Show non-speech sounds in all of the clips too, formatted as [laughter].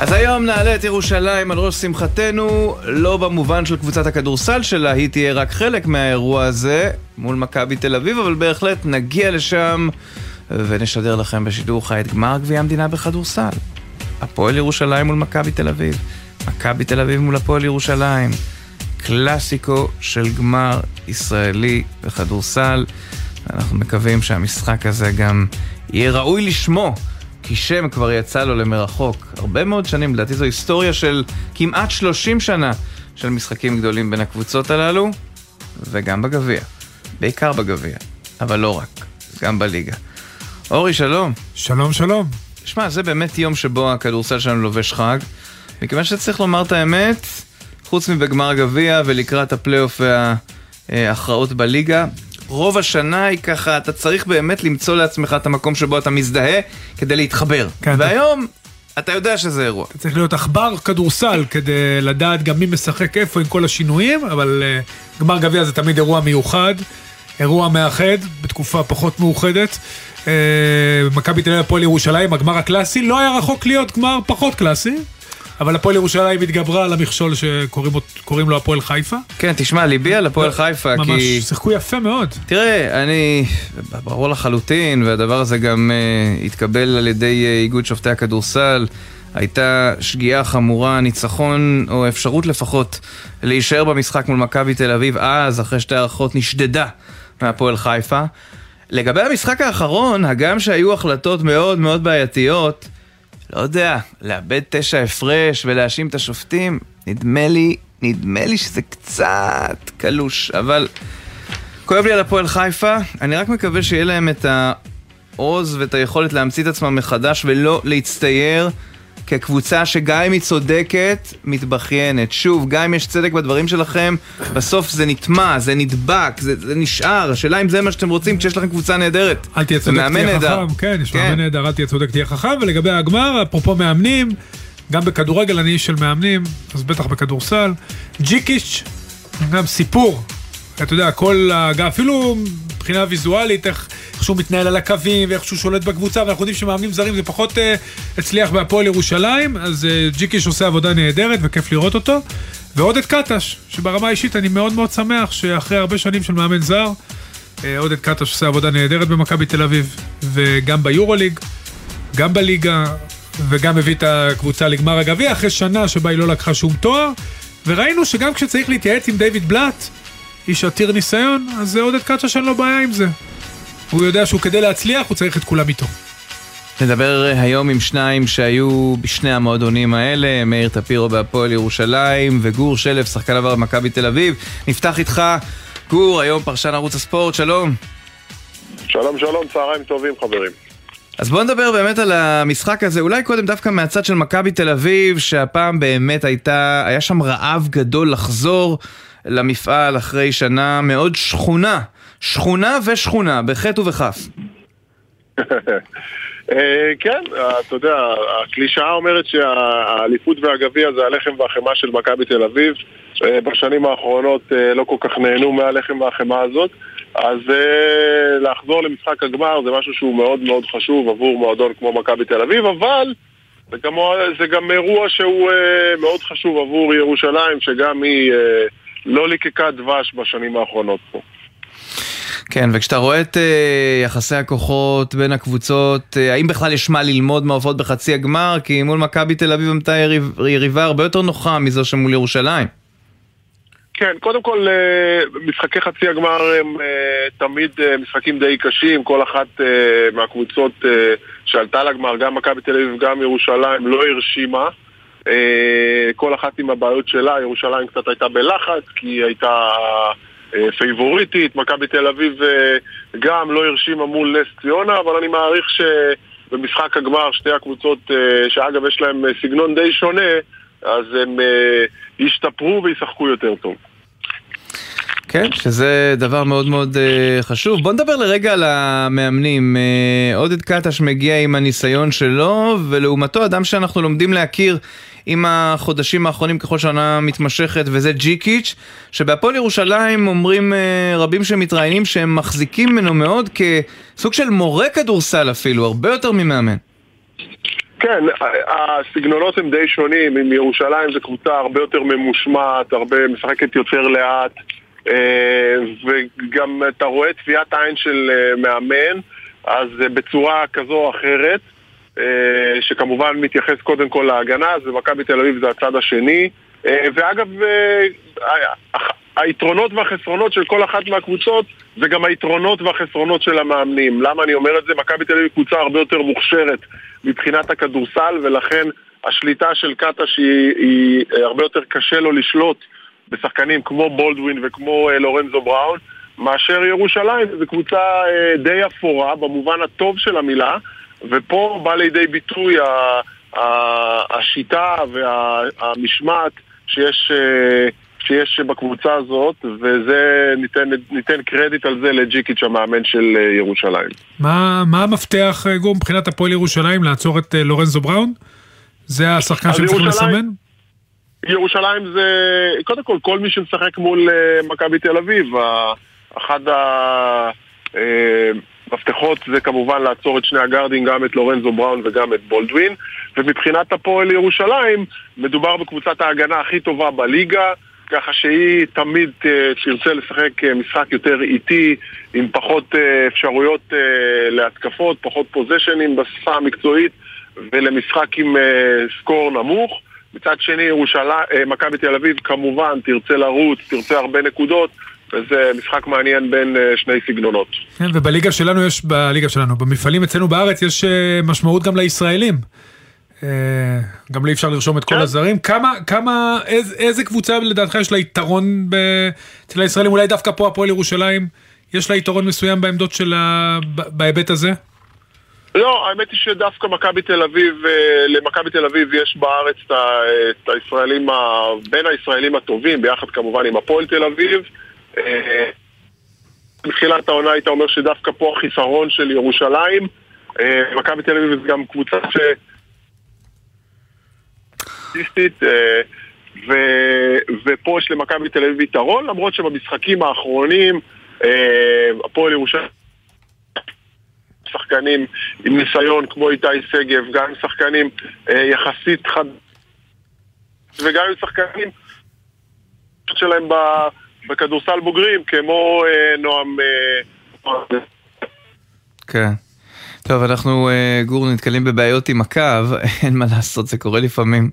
אז היום נעלה את ירושלים על ראש שמחתנו, לא במובן של קבוצת הכדורסל שלה, היא תהיה רק חלק מהאירוע הזה מול מכבי תל אביב, אבל בהחלט נגיע לשם ונשדר לכם בשידור חי את גמר גביע המדינה בכדורסל. הפועל ירושלים מול מכבי תל אביב, מכבי תל אביב מול הפועל ירושלים. קלאסיקו של גמר ישראלי בכדורסל. אנחנו מקווים שהמשחק הזה גם יהיה ראוי לשמו. כי שם כבר יצא לו למרחוק. הרבה מאוד שנים, לדעתי זו היסטוריה של כמעט 30 שנה של משחקים גדולים בין הקבוצות הללו, וגם בגביע. בעיקר בגביע, אבל לא רק, גם בליגה. אורי, שלום. שלום, שלום. שמע, זה באמת יום שבו הכדורסל שלנו לובש חג, מכיוון שצריך לומר את האמת, חוץ מבגמר הגביע ולקראת הפלייאוף וההכרעות בליגה, רוב השנה היא ככה, אתה צריך באמת למצוא לעצמך את המקום שבו אתה מזדהה כדי להתחבר. כן, והיום... אתה יודע שזה אירוע. אתה צריך להיות עכבר כדורסל כדי לדעת גם מי משחק איפה עם כל השינויים, אבל uh, גמר גביע זה תמיד אירוע מיוחד, אירוע מאחד, בתקופה פחות מאוחדת. Uh, מכבי תל אביב הפועל ירושלים, הגמר הקלאסי, לא היה רחוק להיות גמר פחות קלאסי. אבל הפועל ירושלים התגברה על המכשול שקוראים לו הפועל חיפה. כן, תשמע, ליבי על הפועל חיפה, ממש, כי... ממש, שיחקו יפה מאוד. תראה, אני, ברור לחלוטין, והדבר הזה גם uh, התקבל על ידי uh, איגוד שופטי הכדורסל. הייתה שגיאה חמורה, ניצחון, או אפשרות לפחות, להישאר במשחק מול מכבי תל אביב, אז, אחרי שתי הערכות, נשדדה מהפועל חיפה. לגבי המשחק האחרון, הגם שהיו החלטות מאוד מאוד בעייתיות, לא יודע, לאבד תשע הפרש ולהאשים את השופטים, נדמה לי, נדמה לי שזה קצת קלוש, אבל כואב לי על הפועל חיפה, אני רק מקווה שיהיה להם את העוז ואת היכולת להמציא את עצמם מחדש ולא להצטייר כקבוצה שגם אם היא צודקת, מתבכיינת. שוב, גם אם יש צדק בדברים שלכם, בסוף זה נטמע, זה נדבק, זה, זה נשאר. השאלה אם זה מה שאתם רוצים כשיש לכם קבוצה נהדרת. אל תהיה צודק, תהיה חכם, כן, יש כן. מאמן נהדר, אל תהיה צודק, תהיה חכם. ולגבי הגמר, אפרופו מאמנים, גם בכדורגל אני איש של מאמנים, אז בטח בכדורסל. ג'יקיץ', גם סיפור. אתה יודע, כל, אפילו מבחינה ויזואלית, איך... איך שהוא מתנהל על הקווים ואיך שהוא שולט בקבוצה ואנחנו יודעים שמאמנים זרים זה פחות uh, הצליח בהפועל ירושלים אז uh, ג'יקיש עושה עבודה נהדרת וכיף לראות אותו ועודד קטש שברמה האישית אני מאוד מאוד שמח שאחרי הרבה שנים של מאמן זר uh, עודד קטש עושה עבודה נהדרת במכבי תל אביב וגם ביורוליג גם בליגה וגם הביא את הקבוצה לגמר הגביע אחרי שנה שבה היא לא לקחה שום תואר וראינו שגם כשצריך להתייעץ עם דיוויד בלאט איש עתיר ניסיון, אז זה עודד קצ'ה שאין לו בעיה עם זה. הוא יודע שהוא כדי להצליח, הוא צריך את כולם איתו. נדבר היום עם שניים שהיו בשני המועדונים האלה, מאיר טפירו בהפועל ירושלים וגור שלף, שחקן עבר במכבי תל אביב. נפתח איתך, גור, היום פרשן ערוץ הספורט, שלום. שלום שלום, צהריים טובים חברים. אז בואו נדבר באמת על המשחק הזה, אולי קודם דווקא מהצד של מכבי תל אביב, שהפעם באמת הייתה, היה שם רעב גדול לחזור למפעל אחרי שנה מאוד שכונה. שכונה ושכונה, בחטא ובכף. [laughs] אה, כן, אתה יודע, הקלישאה אומרת שהאליפות והגביע זה הלחם והחמאה של מכבי תל אביב. אה, בשנים האחרונות אה, לא כל כך נהנו מהלחם והחמאה הזאת. אז לחזור למשחק הגמר זה משהו שהוא מאוד מאוד חשוב עבור מועדון כמו מכבי תל אביב, אבל זה גם, זה גם אירוע שהוא מאוד חשוב עבור ירושלים, שגם היא לא ליקקה דבש בשנים האחרונות פה. כן, וכשאתה רואה את uh, יחסי הכוחות בין הקבוצות, uh, האם בכלל יש מה ללמוד מהעופות בחצי הגמר? כי מול מכבי תל אביב הייתה יריב, יריבה הרבה יותר נוחה מזו שמול ירושלים. כן, קודם כל uh, משחקי חצי הגמר הם uh, תמיד uh, משחקים די קשים, כל אחת uh, מהקבוצות uh, שעלתה לגמר, גם מכבי תל אביב וגם ירושלים, לא הרשימה. Uh, כל אחת עם הבעיות שלה, ירושלים קצת הייתה בלחץ, כי היא הייתה... אה, פייבוריטית, מכבי תל אביב אה, גם לא הרשימה מול נס ציונה, אבל אני מעריך שבמשחק הגמר שתי הקבוצות, אה, שאגב יש להם סגנון די שונה, אז הם ישתפרו וישחקו יותר טוב. כן, שזה דבר מאוד מאוד uh, חשוב. בוא נדבר לרגע על המאמנים. Uh, עודד קטש מגיע עם הניסיון שלו, ולעומתו אדם שאנחנו לומדים להכיר עם החודשים האחרונים ככל שנה מתמשכת, וזה ג'יקיץ', שבהפועל ירושלים אומרים uh, רבים שמתראיינים שהם מחזיקים ממנו מאוד כסוג של מורה כדורסל אפילו, הרבה יותר ממאמן. כן, הסגנונות הם די שונים, עם ירושלים זו קבוצה הרבה יותר ממושמעת, הרבה משחקת יותר לאט, אה, וגם אתה רואה טביעת עין של אה, מאמן, אז בצורה כזו או אחרת, שכמובן מתייחס קודם כל להגנה, אז במכבי תל אביב זה הצד השני. ואגב, היתרונות והחסרונות של כל אחת מהקבוצות זה גם היתרונות והחסרונות של המאמנים. למה אני אומר את זה? מכבי תל אביב קבוצה הרבה יותר מוכשרת מבחינת הכדורסל ולכן השליטה של קטש היא, היא הרבה יותר קשה לו לשלוט בשחקנים כמו בולדווין וכמו אה, לורנזו בראון מאשר ירושלים, זו קבוצה אה, די אפורה במובן הטוב של המילה ופה בא לידי ביטוי השיטה והמשמעת שיש אה, שיש בקבוצה הזאת, וזה, ניתן, ניתן קרדיט על זה לג'יקיץ' המאמן של אה, ירושלים. מה, מה המפתח, אה, גור, מבחינת הפועל ירושלים לעצור את לורנזו בראון? זה השחקן שהם צריכים לסמן? ירושלים זה, קודם כל, כל מי שמשחק מול מכבי תל אביב, אחד המפתחות זה כמובן לעצור את שני הגארדים, גם את לורנזו בראון וגם את בולדווין, ומבחינת הפועל ירושלים, מדובר בקבוצת ההגנה הכי טובה בליגה, ככה שהיא תמיד uh, תרצה לשחק uh, משחק יותר איטי, עם פחות uh, אפשרויות להתקפות, פחות פוזיישנים בשפה המקצועית, ולמשחק עם סקור נמוך. מצד שני, מכבי תל אביב כמובן תרצה לרוץ, תרצה הרבה נקודות. וזה משחק מעניין בין uh, שני סגנונות. כן, ובליגה שלנו יש, בליגה שלנו, במפעלים אצלנו בארץ יש uh, משמעות גם לישראלים. אה, גם לי אפשר לרשום את כל כן. הזרים. כמה, כמה, איזה, איזה קבוצה לדעתך יש לה יתרון אצל הישראלים? אולי דווקא פה הפועל ירושלים, יש לה יתרון מסוים בעמדות שלה בהיבט הזה? לא, האמת היא שדווקא מכבי תל אביב, אה, למכבי תל אביב יש בארץ את הישראלים, בין הישראלים הטובים, ביחד כמובן עם הפועל תל אביב. בתחילת אה, העונה היית אומר שדווקא פה החיסרון של ירושלים. מכבי תל אביב זה גם קבוצה ש... אה, ו, ופה יש למכבי תל אביב יתרון, למרות שבמשחקים האחרונים אה, הפועל ירושלים שחקנים עם ניסיון כמו איתי שגב, גם עם שחקנים אה, יחסית חד... וגם עם שחקנים שלהם בכדורסל בוגרים, כמו נועם... כן. טוב, אנחנו, uh, גור, נתקלים בבעיות עם הקו, [laughs] אין מה לעשות, זה קורה לפעמים,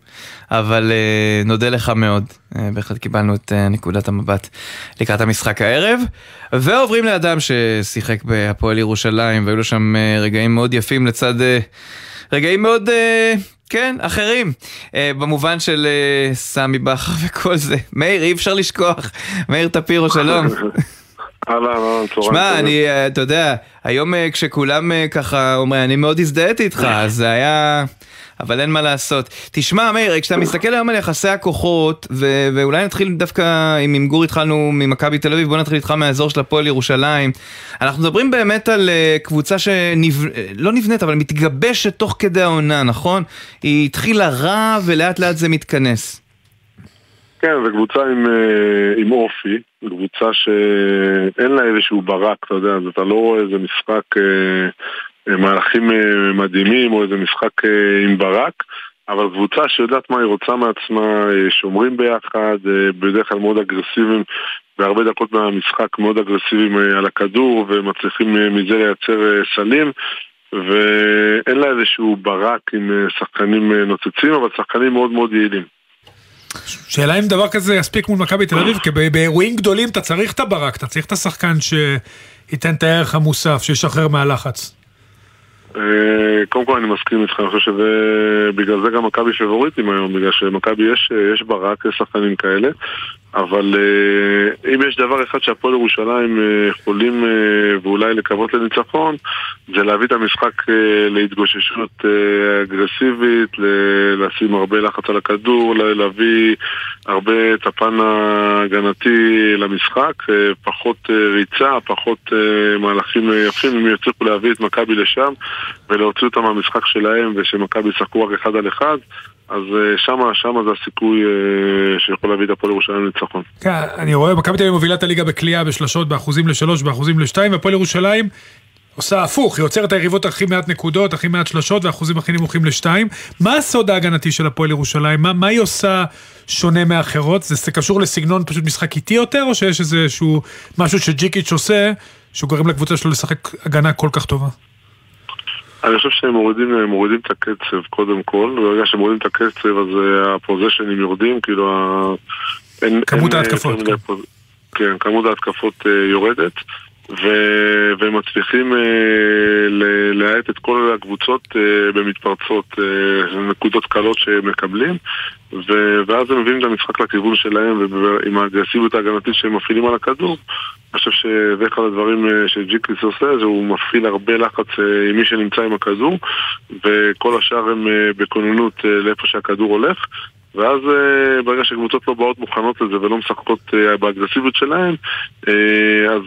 אבל uh, נודה לך מאוד, uh, בהחלט קיבלנו את uh, נקודת המבט לקראת המשחק הערב, ועוברים לאדם ששיחק בהפועל ירושלים, והיו לו שם uh, רגעים מאוד יפים לצד uh, רגעים מאוד... כן, אחרים, uh, במובן של uh, סמי בכר [laughs] וכל זה. מאיר, אי אפשר לשכוח. מאיר טפירו, שלום. [laughs] אהלן, אהלן, צהריים שמע, אני, אה, אתה יודע, היום כשכולם ככה אומרים, אני מאוד הזדהיתי איתך, [laughs] אז זה היה... אבל אין מה לעשות. תשמע, מאיר, כשאתה מסתכל היום על יחסי הכוחות, ו- ואולי נתחיל דווקא, אם עם גור התחלנו ממכבי תל אביב, בוא נתחיל איתך מהאזור של הפועל ירושלים. אנחנו מדברים באמת על uh, קבוצה שלא נבנית, אבל מתגבשת תוך כדי העונה, נכון? היא התחילה רע ולאט לאט זה מתכנס. כן, זו קבוצה עם, עם אופי. קבוצה שאין לה איזשהו ברק, אתה יודע, אתה לא רואה איזה משחק, אה, אה, מהלכים אה, מדהימים או איזה משחק אה, עם ברק, אבל קבוצה שיודעת מה היא רוצה מעצמה, אה, שומרים ביחד, בדרך כלל מאוד אגרסיביים, בהרבה דקות מהמשחק מאוד אגרסיביים על הכדור ומצליחים מזה לייצר סלים. ואין לה איזשהו ברק עם שחקנים נוצצים, אבל שחקנים מאוד מאוד יעילים. שאלה אם דבר כזה יספיק מול מכבי תל אביב, כי באירועים גדולים אתה צריך את הברק, אתה צריך את השחקן שייתן את הערך המוסף, שישחרר מהלחץ. אה, קודם כל אני מסכים איתך, אני חושב שבגלל זה גם מכבי פבוריטים היום, בגלל שמכבי יש, יש ברק, יש שחקנים כאלה, אבל uh, אם יש דבר אחד שהפועל ירושלים uh, יכולים uh, ואולי לקוות לניצחון, זה להביא את המשחק uh, להתגוששות uh, אגרסיבית, לשים הרבה לחץ על הכדור, להביא הרבה את הפן ההגנתי למשחק, uh, פחות uh, ריצה, פחות uh, מהלכים יפים, אם יצליחו להביא את מכבי לשם ולהוציא אותם מהמשחק שלהם ושמכבי ישחקו רק אחד על אחד. אז אה, שמה, שמה זה הסיכוי אה, שיכול להביא את הפועל ירושלים לניצחון. כן, אני רואה, מכבי תל אביב מובילה את הליגה בקליעה בשלשות באחוזים לשלוש, באחוזים לשתיים, והפועל ירושלים עושה הפוך, היא עוצרת היריבות הכי מעט נקודות, הכי מעט שלשות והאחוזים הכי נמוכים לשתיים. מה הסוד ההגנתי של הפועל ירושלים? מה, מה היא עושה שונה מאחרות? זה, זה קשור לסגנון פשוט משחק איטי יותר, או שיש איזשהו משהו שג'יקיץ' עושה, שהוא גורם לקבוצה שלו לשחק הגנה כל כך טובה? אני חושב שהם מורידים, מורידים את הקצב קודם כל, ברגע שהם מורידים את הקצב אז אה, הפוזיישנים יורדים, כאילו אין, כמות אין, ההתקפות. אין, כן. כן, כמות ההתקפות uh, יורדת. ו... והם מצליחים uh, להאט את כל הקבוצות uh, במתפרצות, uh, נקודות קלות שהם מקבלים ו... ואז הם מביאים את המשחק לכיוון שלהם ועם האגרסיביות ההגנתית שהם מפעילים על הכדור. אני חושב שזה אחד הדברים שג'יקליס עושה, זה הוא מפעיל הרבה לחץ עם מי שנמצא עם הכדור וכל השאר הם בכוננות לאיפה שהכדור הולך ואז אה, ברגע שקבוצות לא באות מוכנות לזה ולא משחקות אה, באגרסיביות שלהן, אה, אז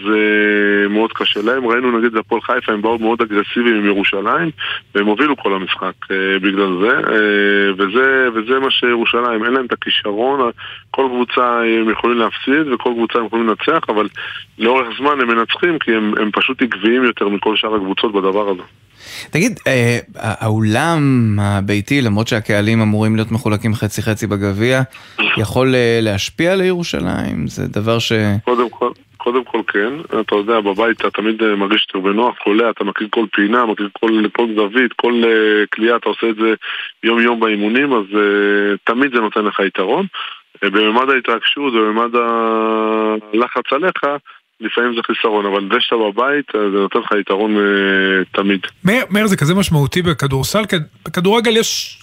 מאוד קשה להם. ראינו נגיד בהפועל חיפה, הם באו מאוד אגרסיביים עם ירושלים, והם הובילו כל המשחק בגלל זה, וזה, וזה מה שירושלים, אין להם את הכישרון, כל קבוצה הם יכולים להפסיד וכל קבוצה הם יכולים לנצח, אבל לאורך זמן הם מנצחים כי הם, הם פשוט עקביים יותר מכל שאר הקבוצות בדבר הזה. תגיד, אה, האולם הביתי, למרות שהקהלים אמורים להיות מחולקים חצי חצי בגביע, יכול אה, להשפיע על ירושלים? זה דבר ש... קודם כל, קודם כל כן, אתה יודע, בבית אתה תמיד אה, מרגיש יותר בנוח, קולע, אתה מכיר כל פינה, מכיר כל, כל זווית, כל uh, כליאה, אתה עושה את זה יום יום באימונים, אז uh, תמיד זה נותן לך יתרון. Uh, בממד ההתרגשות ובממד הלחץ עליך, לפעמים זה חיסרון, אבל זה שאתה בבית, זה נותן לך יתרון uh, תמיד. מאיר, זה כזה משמעותי בכדורסל, בכדורגל יש,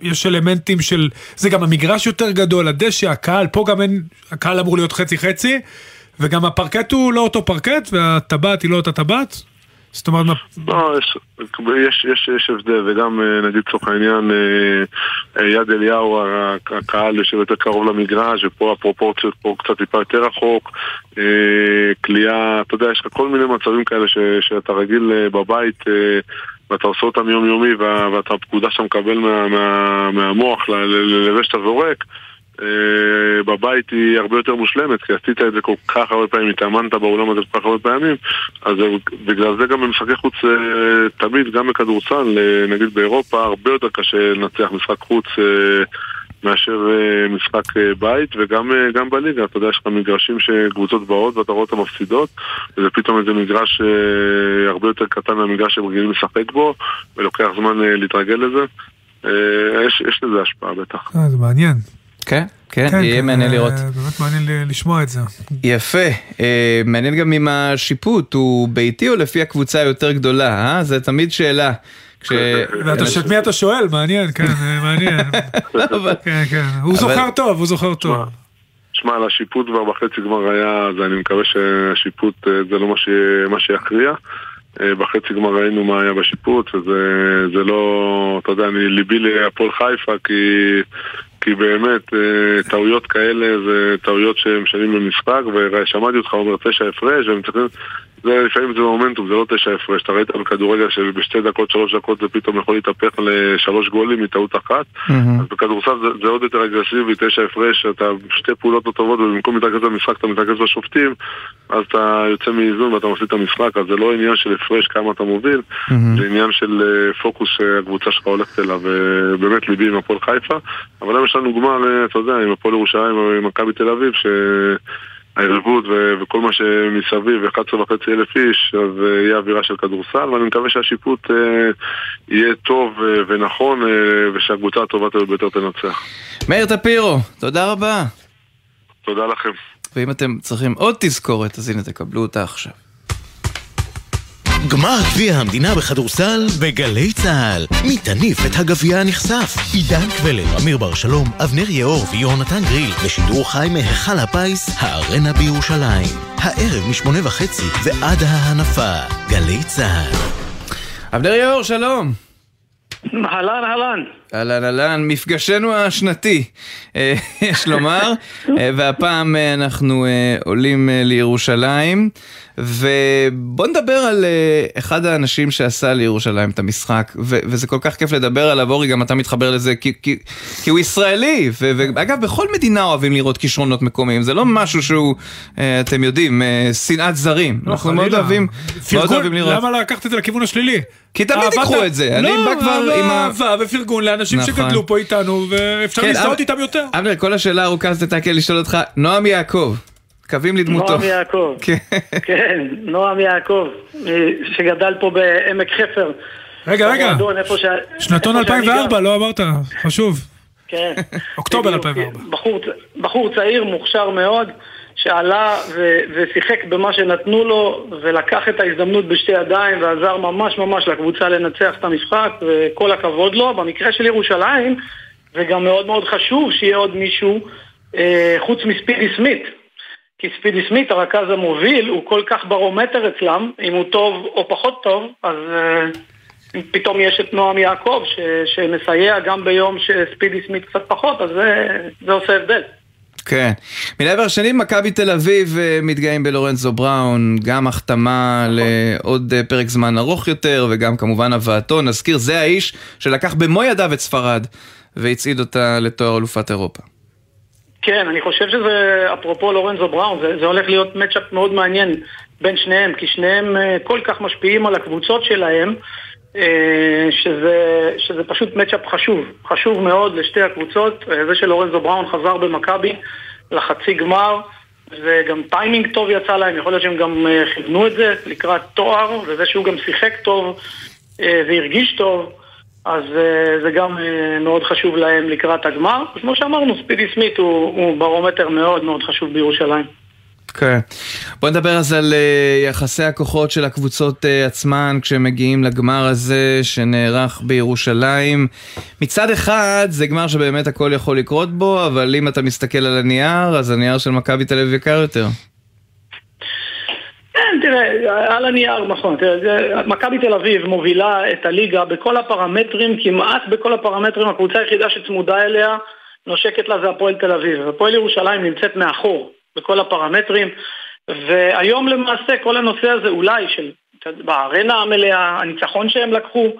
יש אלמנטים של, זה גם המגרש יותר גדול, הדשא, הקהל, פה גם אין, הקהל אמור להיות חצי חצי, וגם הפרקט הוא לא אותו פרקט, והטבעת היא לא אותה טבעת. זאת אומרת... לא, יש, יש, יש, יש הבדל, וגם אה, נגיד לצורך העניין אה, אה, יד אליהו, הקהל יושב יותר קרוב למגרש, ופה הפרופורציות פה קצת טיפה יותר רחוק, כליאה, אתה יודע, יש לך כל מיני מצבים כאלה ש, שאתה רגיל בבית ואתה עושה אותם יומיומי ואתה פקודה שאתה מקבל מה, מה, מהמוח לזה שאתה זורק בבית היא הרבה יותר מושלמת, כי עשית את זה כל כך הרבה פעמים, התאמנת באולם הזה כל כך הרבה פעמים, אז בגלל זה גם במשחקי חוץ אה, תמיד, גם בכדורסל, אה, נגיד באירופה, הרבה יותר קשה לנצח משחק חוץ מאשר משחק בית, וגם בליגה, אתה יודע, יש לך מגרשים שקבוצות באות ואתה רואה אותן מפסידות, וזה פתאום איזה מגרש הרבה יותר קטן מהמגרש שהם רגילים לשחק בו, ולוקח זמן להתרגל לזה. יש, יש לזה השפעה בטח. זה מעניין. כן, כן, כן יהיה כן, מעניין לראות. באמת מעניין לשמוע את זה. יפה, אה, מעניין גם אם השיפוט הוא ביתי או לפי הקבוצה היותר גדולה, אה? זה תמיד שאלה. ואת מי אתה שואל, מעניין, כן, אה, מעניין. [laughs] כן, כן, הוא זוכר טוב, הוא זוכר טוב. שמע, על השיפוט כבר בחצי גמר היה, אז אני מקווה שהשיפוט זה לא מה שיכריע. בחצי גמר ראינו מה היה בשיפוט, וזה לא, אתה יודע, אני ליבי להפועל חיפה, כי כי באמת אה, טעויות כאלה זה טעויות שמשנים במשחק ושמעתי אותך אומר תשע הפרש והם זה לפעמים זה מומנטום, זה לא תשע הפרש. אתה ראית בכדורגל שבשתי דקות, שלוש דקות זה פתאום יכול להתהפך לשלוש גולים מטעות אחת. אז בכדורסל זה, זה עוד יותר אגרסיבי, תשע הפרש, אתה שתי פעולות לא טובות ובמקום להתרכז במשחק אתה מתרכז בשופטים, אז אתה יוצא מאיזון ואתה מפסיד את המשחק, אז זה לא עניין של הפרש כמה אתה מוביל, זה עניין של אה, פוקוס שהקבוצה שלך הולכת אליו, ובאמת ליבי עם הפועל חיפה. אבל היום יש לנו גמר, אה, אתה יודע, עם הפועל ירושלים או עם מכבי תל אביב, ש... הערבות וכל מה שמסביב, 11 וחצי אלף איש, אז אה, יהיה אווירה של כדורסל, ואני מקווה שהשיפוט אה, יהיה טוב אה, ונכון, ושהקבוצה הטובה ביותר תנצח. מאיר טפירו, תודה רבה. תודה לכם. ואם אתם צריכים עוד תזכורת, אז הנה תקבלו אותה עכשיו. גמר גביע המדינה בכדורסל בגלי צה"ל. מי תניף את הגביע הנכסף? עידן קבלר, אמיר בר שלום, אבנר יאור ויונתן גריל, בשידור חי מהיכל הפיס, הארנה בירושלים. הערב משמונה וחצי ועד ההנפה. גלי צה"ל. אבנר יאור, שלום. אהלן, אהלן. אהלן אהלן, מפגשנו השנתי, אה, [laughs] יש לומר, [laughs] אה, והפעם אה, אנחנו עולים לירושלים, ובוא נדבר על אחד האנשים שעשה לירושלים את המשחק, וזה כל כך כיף לדבר עליו, אורי, גם אתה מתחבר לזה, כי, כי, כי הוא ישראלי, ואגב, בכל מדינה אוהבים לראות כישרונות מקומיים, זה לא משהו שהוא, אתם יודעים, שנאת זרים, לא, אנחנו מאוד אוהבים, מאוד אוהבים לראות. למה לקחת את זה לכיוון השלילי? כי תמיד ייקחו את זה, אני לא, בא כבר עם ה... אהבה ופרגון לאנשים נכון. שגדלו פה איתנו, ואפשר כן, להזדהות איתם יותר. אבנר, כל השאלה הארוכה הזאת הייתה כן לשאול אותך, נועם יעקב, קווים לדמותו. נועם יעקב, [laughs] כן, כן נועם יעקב, שגדל פה בעמק חפר. רגע, רגע, שנתון 2004, לא אמרת, חשוב. כן. אוקטובר 2004. בחור צעיר, מוכשר מאוד. שעלה ו- ושיחק במה שנתנו לו ולקח את ההזדמנות בשתי ידיים ועזר ממש ממש לקבוצה לנצח את המשחק וכל הכבוד לו. במקרה של ירושלים זה גם מאוד מאוד חשוב שיהיה עוד מישהו אה, חוץ מספידי סמית. כי ספידי סמית, הרכז המוביל, הוא כל כך ברומטר אצלם, אם הוא טוב או פחות טוב, אז אה, פתאום יש את נועם יעקב ש- שמסייע גם ביום שספידי סמית קצת פחות, אז זה, זה עושה הבדל. כן. לעבר השני, מכבי תל אביב אה, מתגאים בלורנזו בראון, גם החתמה נכון. לעוד אה, פרק זמן ארוך יותר, וגם כמובן הבאתו. נזכיר, זה האיש שלקח במו ידיו את ספרד, והצעיד אותה לתואר אלופת אירופה. כן, אני חושב שזה, אפרופו לורנזו בראון, זה, זה הולך להיות מצ'אפ מאוד מעניין בין שניהם, כי שניהם אה, כל כך משפיעים על הקבוצות שלהם. שזה, שזה פשוט מצ'אפ חשוב, חשוב מאוד לשתי הקבוצות. זה של לורנזו בראון חזר במכבי לחצי גמר, וגם טיימינג טוב יצא להם, יכול להיות שהם גם אה, כיוונו את זה לקראת תואר, וזה שהוא גם שיחק טוב אה, והרגיש טוב, אז אה, זה גם מאוד חשוב להם לקראת הגמר. כמו שאמרנו, ספידי סמית הוא, הוא ברומטר מאוד מאוד חשוב בירושלים. כן. בוא נדבר אז על uh, יחסי הכוחות של הקבוצות uh, עצמן כשהם מגיעים לגמר הזה שנערך בירושלים. מצד אחד זה גמר שבאמת הכל יכול לקרות בו, אבל אם אתה מסתכל על הנייר, אז הנייר של מכבי תל אביב יקר יותר. כן, תראה, על הנייר, נכון. מכבי תל אביב מובילה את הליגה בכל הפרמטרים, כמעט בכל הפרמטרים, הקבוצה היחידה שצמודה אליה נושקת לה זה הפועל תל אביב. הפועל ירושלים נמצאת מאחור. בכל הפרמטרים, והיום למעשה כל הנושא הזה אולי של בארנה המלאה, הניצחון שהם לקחו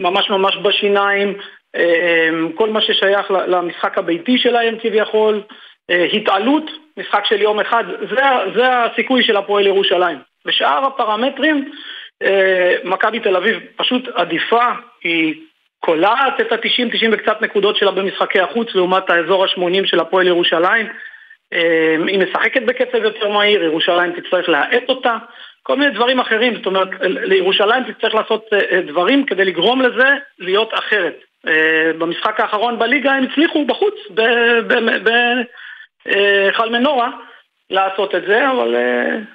ממש ממש בשיניים, אה, כל מה ששייך למשחק הביתי שלהם כביכול, אה, התעלות, משחק של יום אחד, זה, זה הסיכוי של הפועל ירושלים. בשאר הפרמטרים, אה, מכבי תל אביב פשוט עדיפה, היא קולעת את ה-90-90 וקצת נקודות שלה במשחקי החוץ לעומת האזור ה-80 של הפועל ירושלים. אמ, היא משחקת בקצב יותר מהיר, ירושלים תצטרך להאט אותה, כל מיני דברים אחרים, זאת אומרת, לירושלים תצטרך לעשות אה, אה, דברים כדי לגרום לזה להיות אחרת. אה, במשחק האחרון בליגה הם הצליחו בחוץ, בהיכל מנורה, לעשות את זה, אבל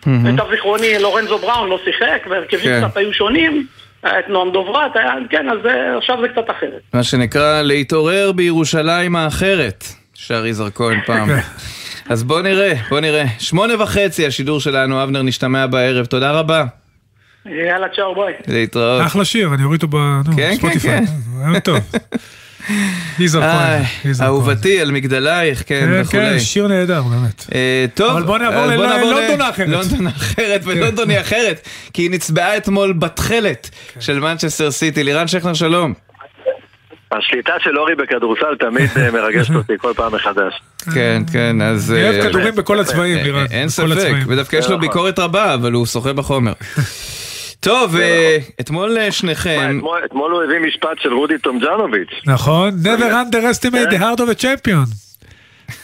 למיטב זיכרוני לורנזו בראון לא שיחק, והרכבים כן. קצת היו שונים. את נועם דוברת, כן, אז עכשיו זה קצת אחרת. מה שנקרא להתעורר בירושלים האחרת, שר יזהר כהן פעם. [laughs] כן. אז בוא נראה, בוא נראה. שמונה וחצי השידור שלנו, אבנר, נשתמע בערב. תודה רבה. יאללה, צ'או, ביי. להתראות. אחלה שיר, אני אוריד אותו בספוטיפיי. כן, כן, כן. טוב. יזהר כהן. אהובתי על מגדלייך, כן, כן וכולי. כן, שיר נהדר, באמת. אה, טוב, אבל בוא נעבור ללונדון האחרת. לונדון האחרת, ולונדון היא אחרת, כי היא נצבעה אתמול בתכלת של מנצ'סטר סיטי. לירן שכנר, שלום. השליטה של אורי בכדורסל תמיד אה, [laughs] מרגשת אותי כל פעם מחדש. כן, כן, אז... אני אוהב אה, כדורים בכל הצבעים, אה, לירן. אין ספק, ודווקא יש לו נכון. ביקורת רבה, אבל הוא שוחה בחומר. [laughs] טוב, נכון. אתמול שניכם... אתמול הוא הביא משפט של רודי טומג'נוביץ'. נכון, never underestimate the heart of a champion.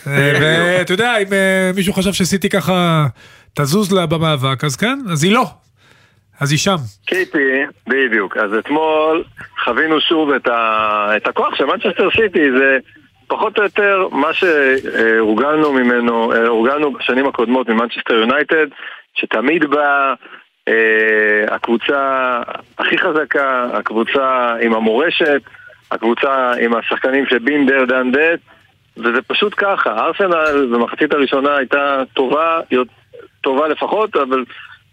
[laughs] ואתה יודע, אם מישהו חשב שסיטי ככה תזוז לה במאבק, אז כן, אז היא לא. אז היא שם. סיטי, בדיוק. אז אתמול חווינו שוב את, ה... את הכוח של מנצ'סטר סיטי, זה פחות או יותר מה שהורגלנו ממנו, הורגלנו בשנים הקודמות ממנצ'סטר יונייטד, שתמיד בא אה, הקבוצה הכי חזקה, הקבוצה עם המורשת, הקבוצה עם השחקנים שbeen there done that, וזה פשוט ככה. ארסנל במחצית הראשונה הייתה טובה, טובה לפחות, אבל אה,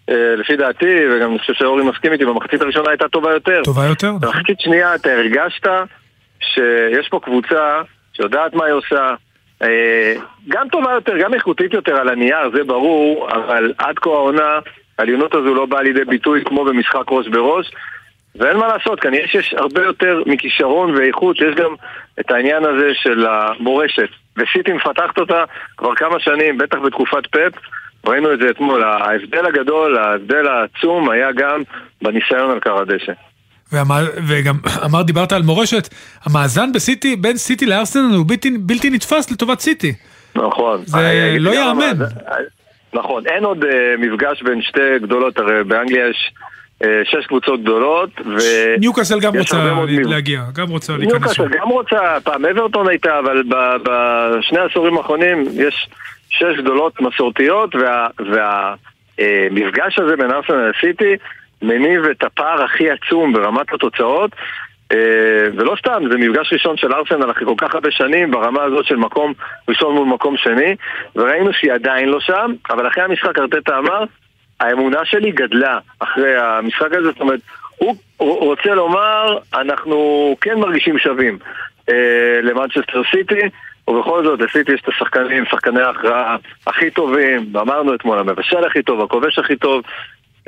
לפי דעתי, וגם אני חושב שאורי מסכים איתי, במחצית הראשונה הייתה טובה יותר. טובה יותר? במחצית שנייה אתה הרגשת שיש פה קבוצה שיודעת מה היא עושה, אה, גם טובה יותר, גם איכותית יותר על הנייר, זה ברור, אבל עד כה העונה, העליונות הזו לא באה לידי ביטוי כמו במשחק ראש בראש. ואין מה לעשות, כנראה שיש הרבה יותר מכישרון ואיכות, יש גם את העניין הזה של המורשת. וסיטי מפתחת אותה כבר כמה שנים, בטח בתקופת פאפ, ראינו את זה אתמול, ההבדל הגדול, ההבדל העצום היה גם בניסיון על קר הדשא. וגם [coughs] אמר, דיברת על מורשת, המאזן בסיטי, בין סיטי לארסנל הוא בלתי, בלתי נתפס לטובת סיטי. נכון. זה לא ייאמן. נכון, אין עוד uh, מפגש בין שתי גדולות, הרי באנגליה יש שש קבוצות גדולות, ו... ניוקאסל גם רוצה להגיע, גם רוצה להיכנס. ניוקאסל גם רוצה, פעם אברטון הייתה, אבל בשני העשורים האחרונים יש שש גדולות מסורתיות, והמפגש וה, uh, הזה בין ארסנל לסיטי מניב את הפער הכי עצום ברמת התוצאות. Uh, ולא סתם, זה מפגש ראשון של ארסנל אחרי כל כך הרבה שנים ברמה הזאת של מקום ראשון מול מקום שני וראינו שהיא עדיין לא שם, אבל אחרי המשחק ארטטה אמר האמונה שלי גדלה אחרי המשחק הזה, זאת אומרת, הוא רוצה לומר, אנחנו כן מרגישים שווים אה, למנצ'סטר סיטי ובכל זאת, לסיטי יש את השחקנים, שחקני ההכרעה הכי טובים, ואמרנו אתמול, המבשל הכי טוב, הכובש הכי טוב,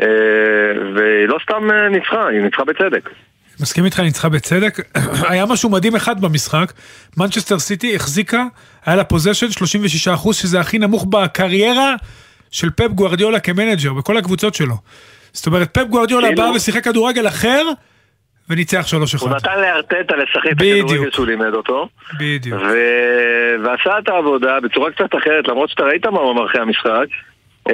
אה, ולא סתם אה, ניצחה, היא ניצחה בצדק. מסכים איתך, ניצחה בצדק. [clears throat] היה משהו מדהים אחד במשחק, מנצ'סטר סיטי החזיקה, היה לה possession 36%, שזה הכי נמוך בקריירה של פפ גוארדיולה כמנג'ר, בכל הקבוצות שלו. זאת אומרת, פפ גוארדיולה בא ושיחק כדורגל אחר, וניצח 3-1. הוא נתן לארטטה לשחק את הכדורגל שהוא לימד אותו. בדיוק. ו... ועשה את העבודה בצורה קצת אחרת, למרות שאתה ראית מה הוא אמר אחרי המשחק. אה,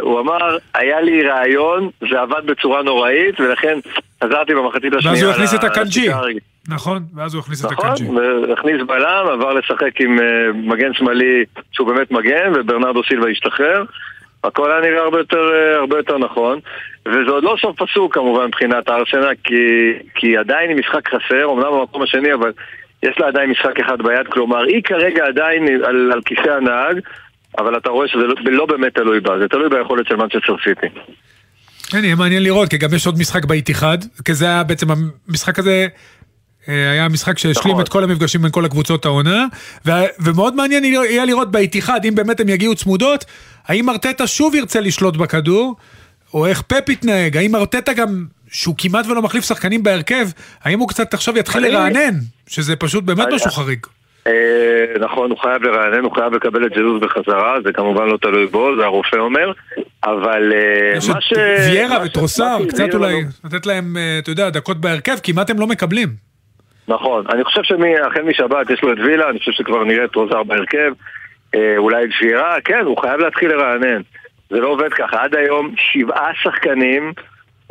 הוא אמר, היה לי רעיון, זה עבד בצורה נוראית, ולכן חזרתי במחצית השנייה. ואז הוא הכניס את הקנג'י. נכון, ואז הוא הכניס נכון, את הקנג'י. נכון, הכניס בלם, עבר לשחק עם אה, מגן שמאלי שהוא באמת מגן, וברנרדו סילבה השתחרר. הכל היה נראה הרבה יותר, uh, הרבה יותר נכון. וזה עוד לא סוף פסוק כמובן מבחינת ארסנה, כי, כי עדיין היא משחק חסר, אמנם במקום השני, אבל יש לה עדיין משחק אחד ביד, כלומר היא כרגע עדיין על, על כיסא הנהג. אבל אתה רואה שזה לא, לא באמת תלוי בה, זה תלוי ביכולת של מנצ'סטר סיטי. כן, יהיה מעניין לראות, כי גם יש עוד משחק באיתיחד, כי זה היה בעצם המשחק הזה... אה, היה משחק שהשלים נכון. את כל המפגשים בין כל הקבוצות העונה, ו- ומאוד מעניין יהיה לראות באיתיחד, אם באמת הם יגיעו צמודות, האם ארטטה שוב ירצה לשלוט בכדור, או איך פפ יתנהג, האם ארטטה גם, שהוא כמעט ולא מחליף שחקנים בהרכב, האם הוא קצת עכשיו יתחיל לרענן, שזה פשוט באמת משהו חריג. אה, נכון, הוא חייב לרענן, הוא חייב לקבל את ג'זוס בחזרה, זה כמובן לא תלוי בו, זה הרופא אומר, אבל אה, מה ש... ויירה וטרוסר, קצת אולי לתת להם, אתה יודע, דקות בהרכב, כמעט הם לא מקבלים. נכון, אני חושב שהחל משבת יש לו את וילה, אני חושב שכבר נראה את טרוסר בהרכב, אולי את ויירה, כן, הוא חייב להתחיל לרענן. זה לא עובד ככה, עד היום שבעה שחקנים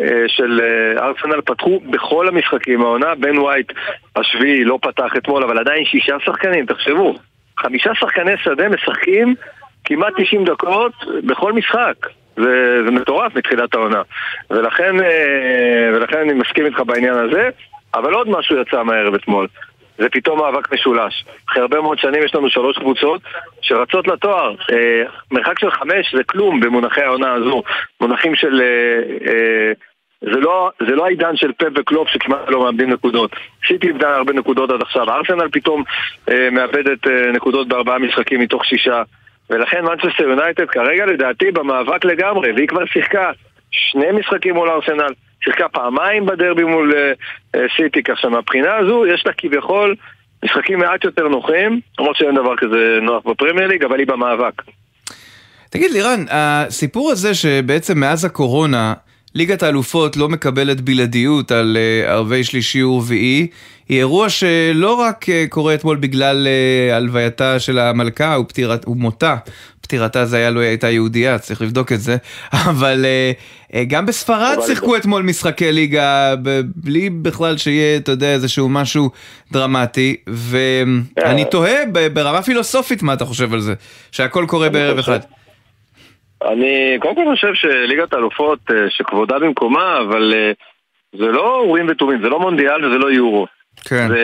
אה, של אה, ארסנל פתחו בכל המשחקים העונה, בן ווייט השביעי לא פתח אתמול, אבל עדיין שישה שחקנים, תחשבו, חמישה שחקני שדה משחקים כמעט 90 דקות בכל משחק. זה, זה מטורף מתחילת העונה. ולכן, אה, ולכן אני מסכים איתך בעניין הזה, אבל עוד משהו יצא מהערב אתמול. זה פתאום מאבק משולש. אחרי הרבה מאוד שנים יש לנו שלוש קבוצות שרצות לתואר. אה, מרחק של חמש זה כלום במונחי העונה הזו. מונחים של... אה, אה, זה לא, זה לא העידן של פפ וקלופ שכמעט לא מאבדים נקודות. סיטי איבדה הרבה נקודות עד עכשיו. ארסנל פתאום אה, מאבדת אה, נקודות בארבעה משחקים מתוך שישה. ולכן מנצ'סטר יונייטד כרגע לדעתי במאבק לגמרי, והיא כבר שיחקה שני משחקים מול ארסנל. שיחקה פעמיים בדרבי מול אה, אה, סיטי, כך שמבחינה הזו יש לה כביכול משחקים מעט יותר נוחים, למרות שאין דבר כזה נוח בפרמייר ליג, אבל היא במאבק. תגיד לירן, הסיפור הזה שבעצם מאז הקורונה ליגת האלופות לא מקבלת בלעדיות על uh, ערבי שלישי ורביעי, היא אירוע שלא רק קורה אתמול בגלל הלווייתה של המלכה ומותה, פטירתה זה היה לו, לא הייתה יהודייה, צריך לבדוק את זה, [laughs] אבל uh, uh, גם בספרד שיחקו אתמול משחקי ליגה, בלי בכלל שיהיה, אתה יודע, איזשהו משהו דרמטי, ואני תוהה ברמה פילוסופית מה אתה חושב על זה, שהכל קורה בערב אחד. אני קודם כל חושב שליגת האלופות, אה, שכבודה במקומה, אבל אה, זה לא אורים ותומים, זה לא מונדיאל וזה לא יורו. כן. זה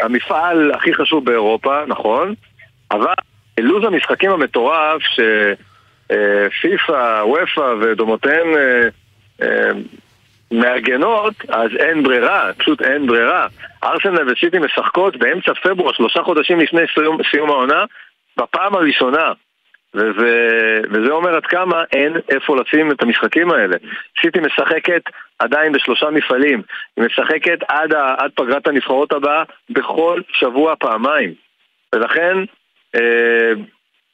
המפעל הכי חשוב באירופה, נכון, אבל לו"ז המשחקים המטורף שפיפ"א, וופ"א ודומותיהן מהגנות, אז אין ברירה, פשוט אין ברירה. ארסנל וסיטי משחקות באמצע פברואר, שלושה חודשים לפני סיום, סיום העונה, בפעם הראשונה. וזה, וזה אומר עד כמה אין איפה לשים את המשחקים האלה. סיטי משחקת עדיין בשלושה מפעלים. היא משחקת עד, ה, עד פגרת הנבחרות הבאה בכל שבוע פעמיים. ולכן, אה,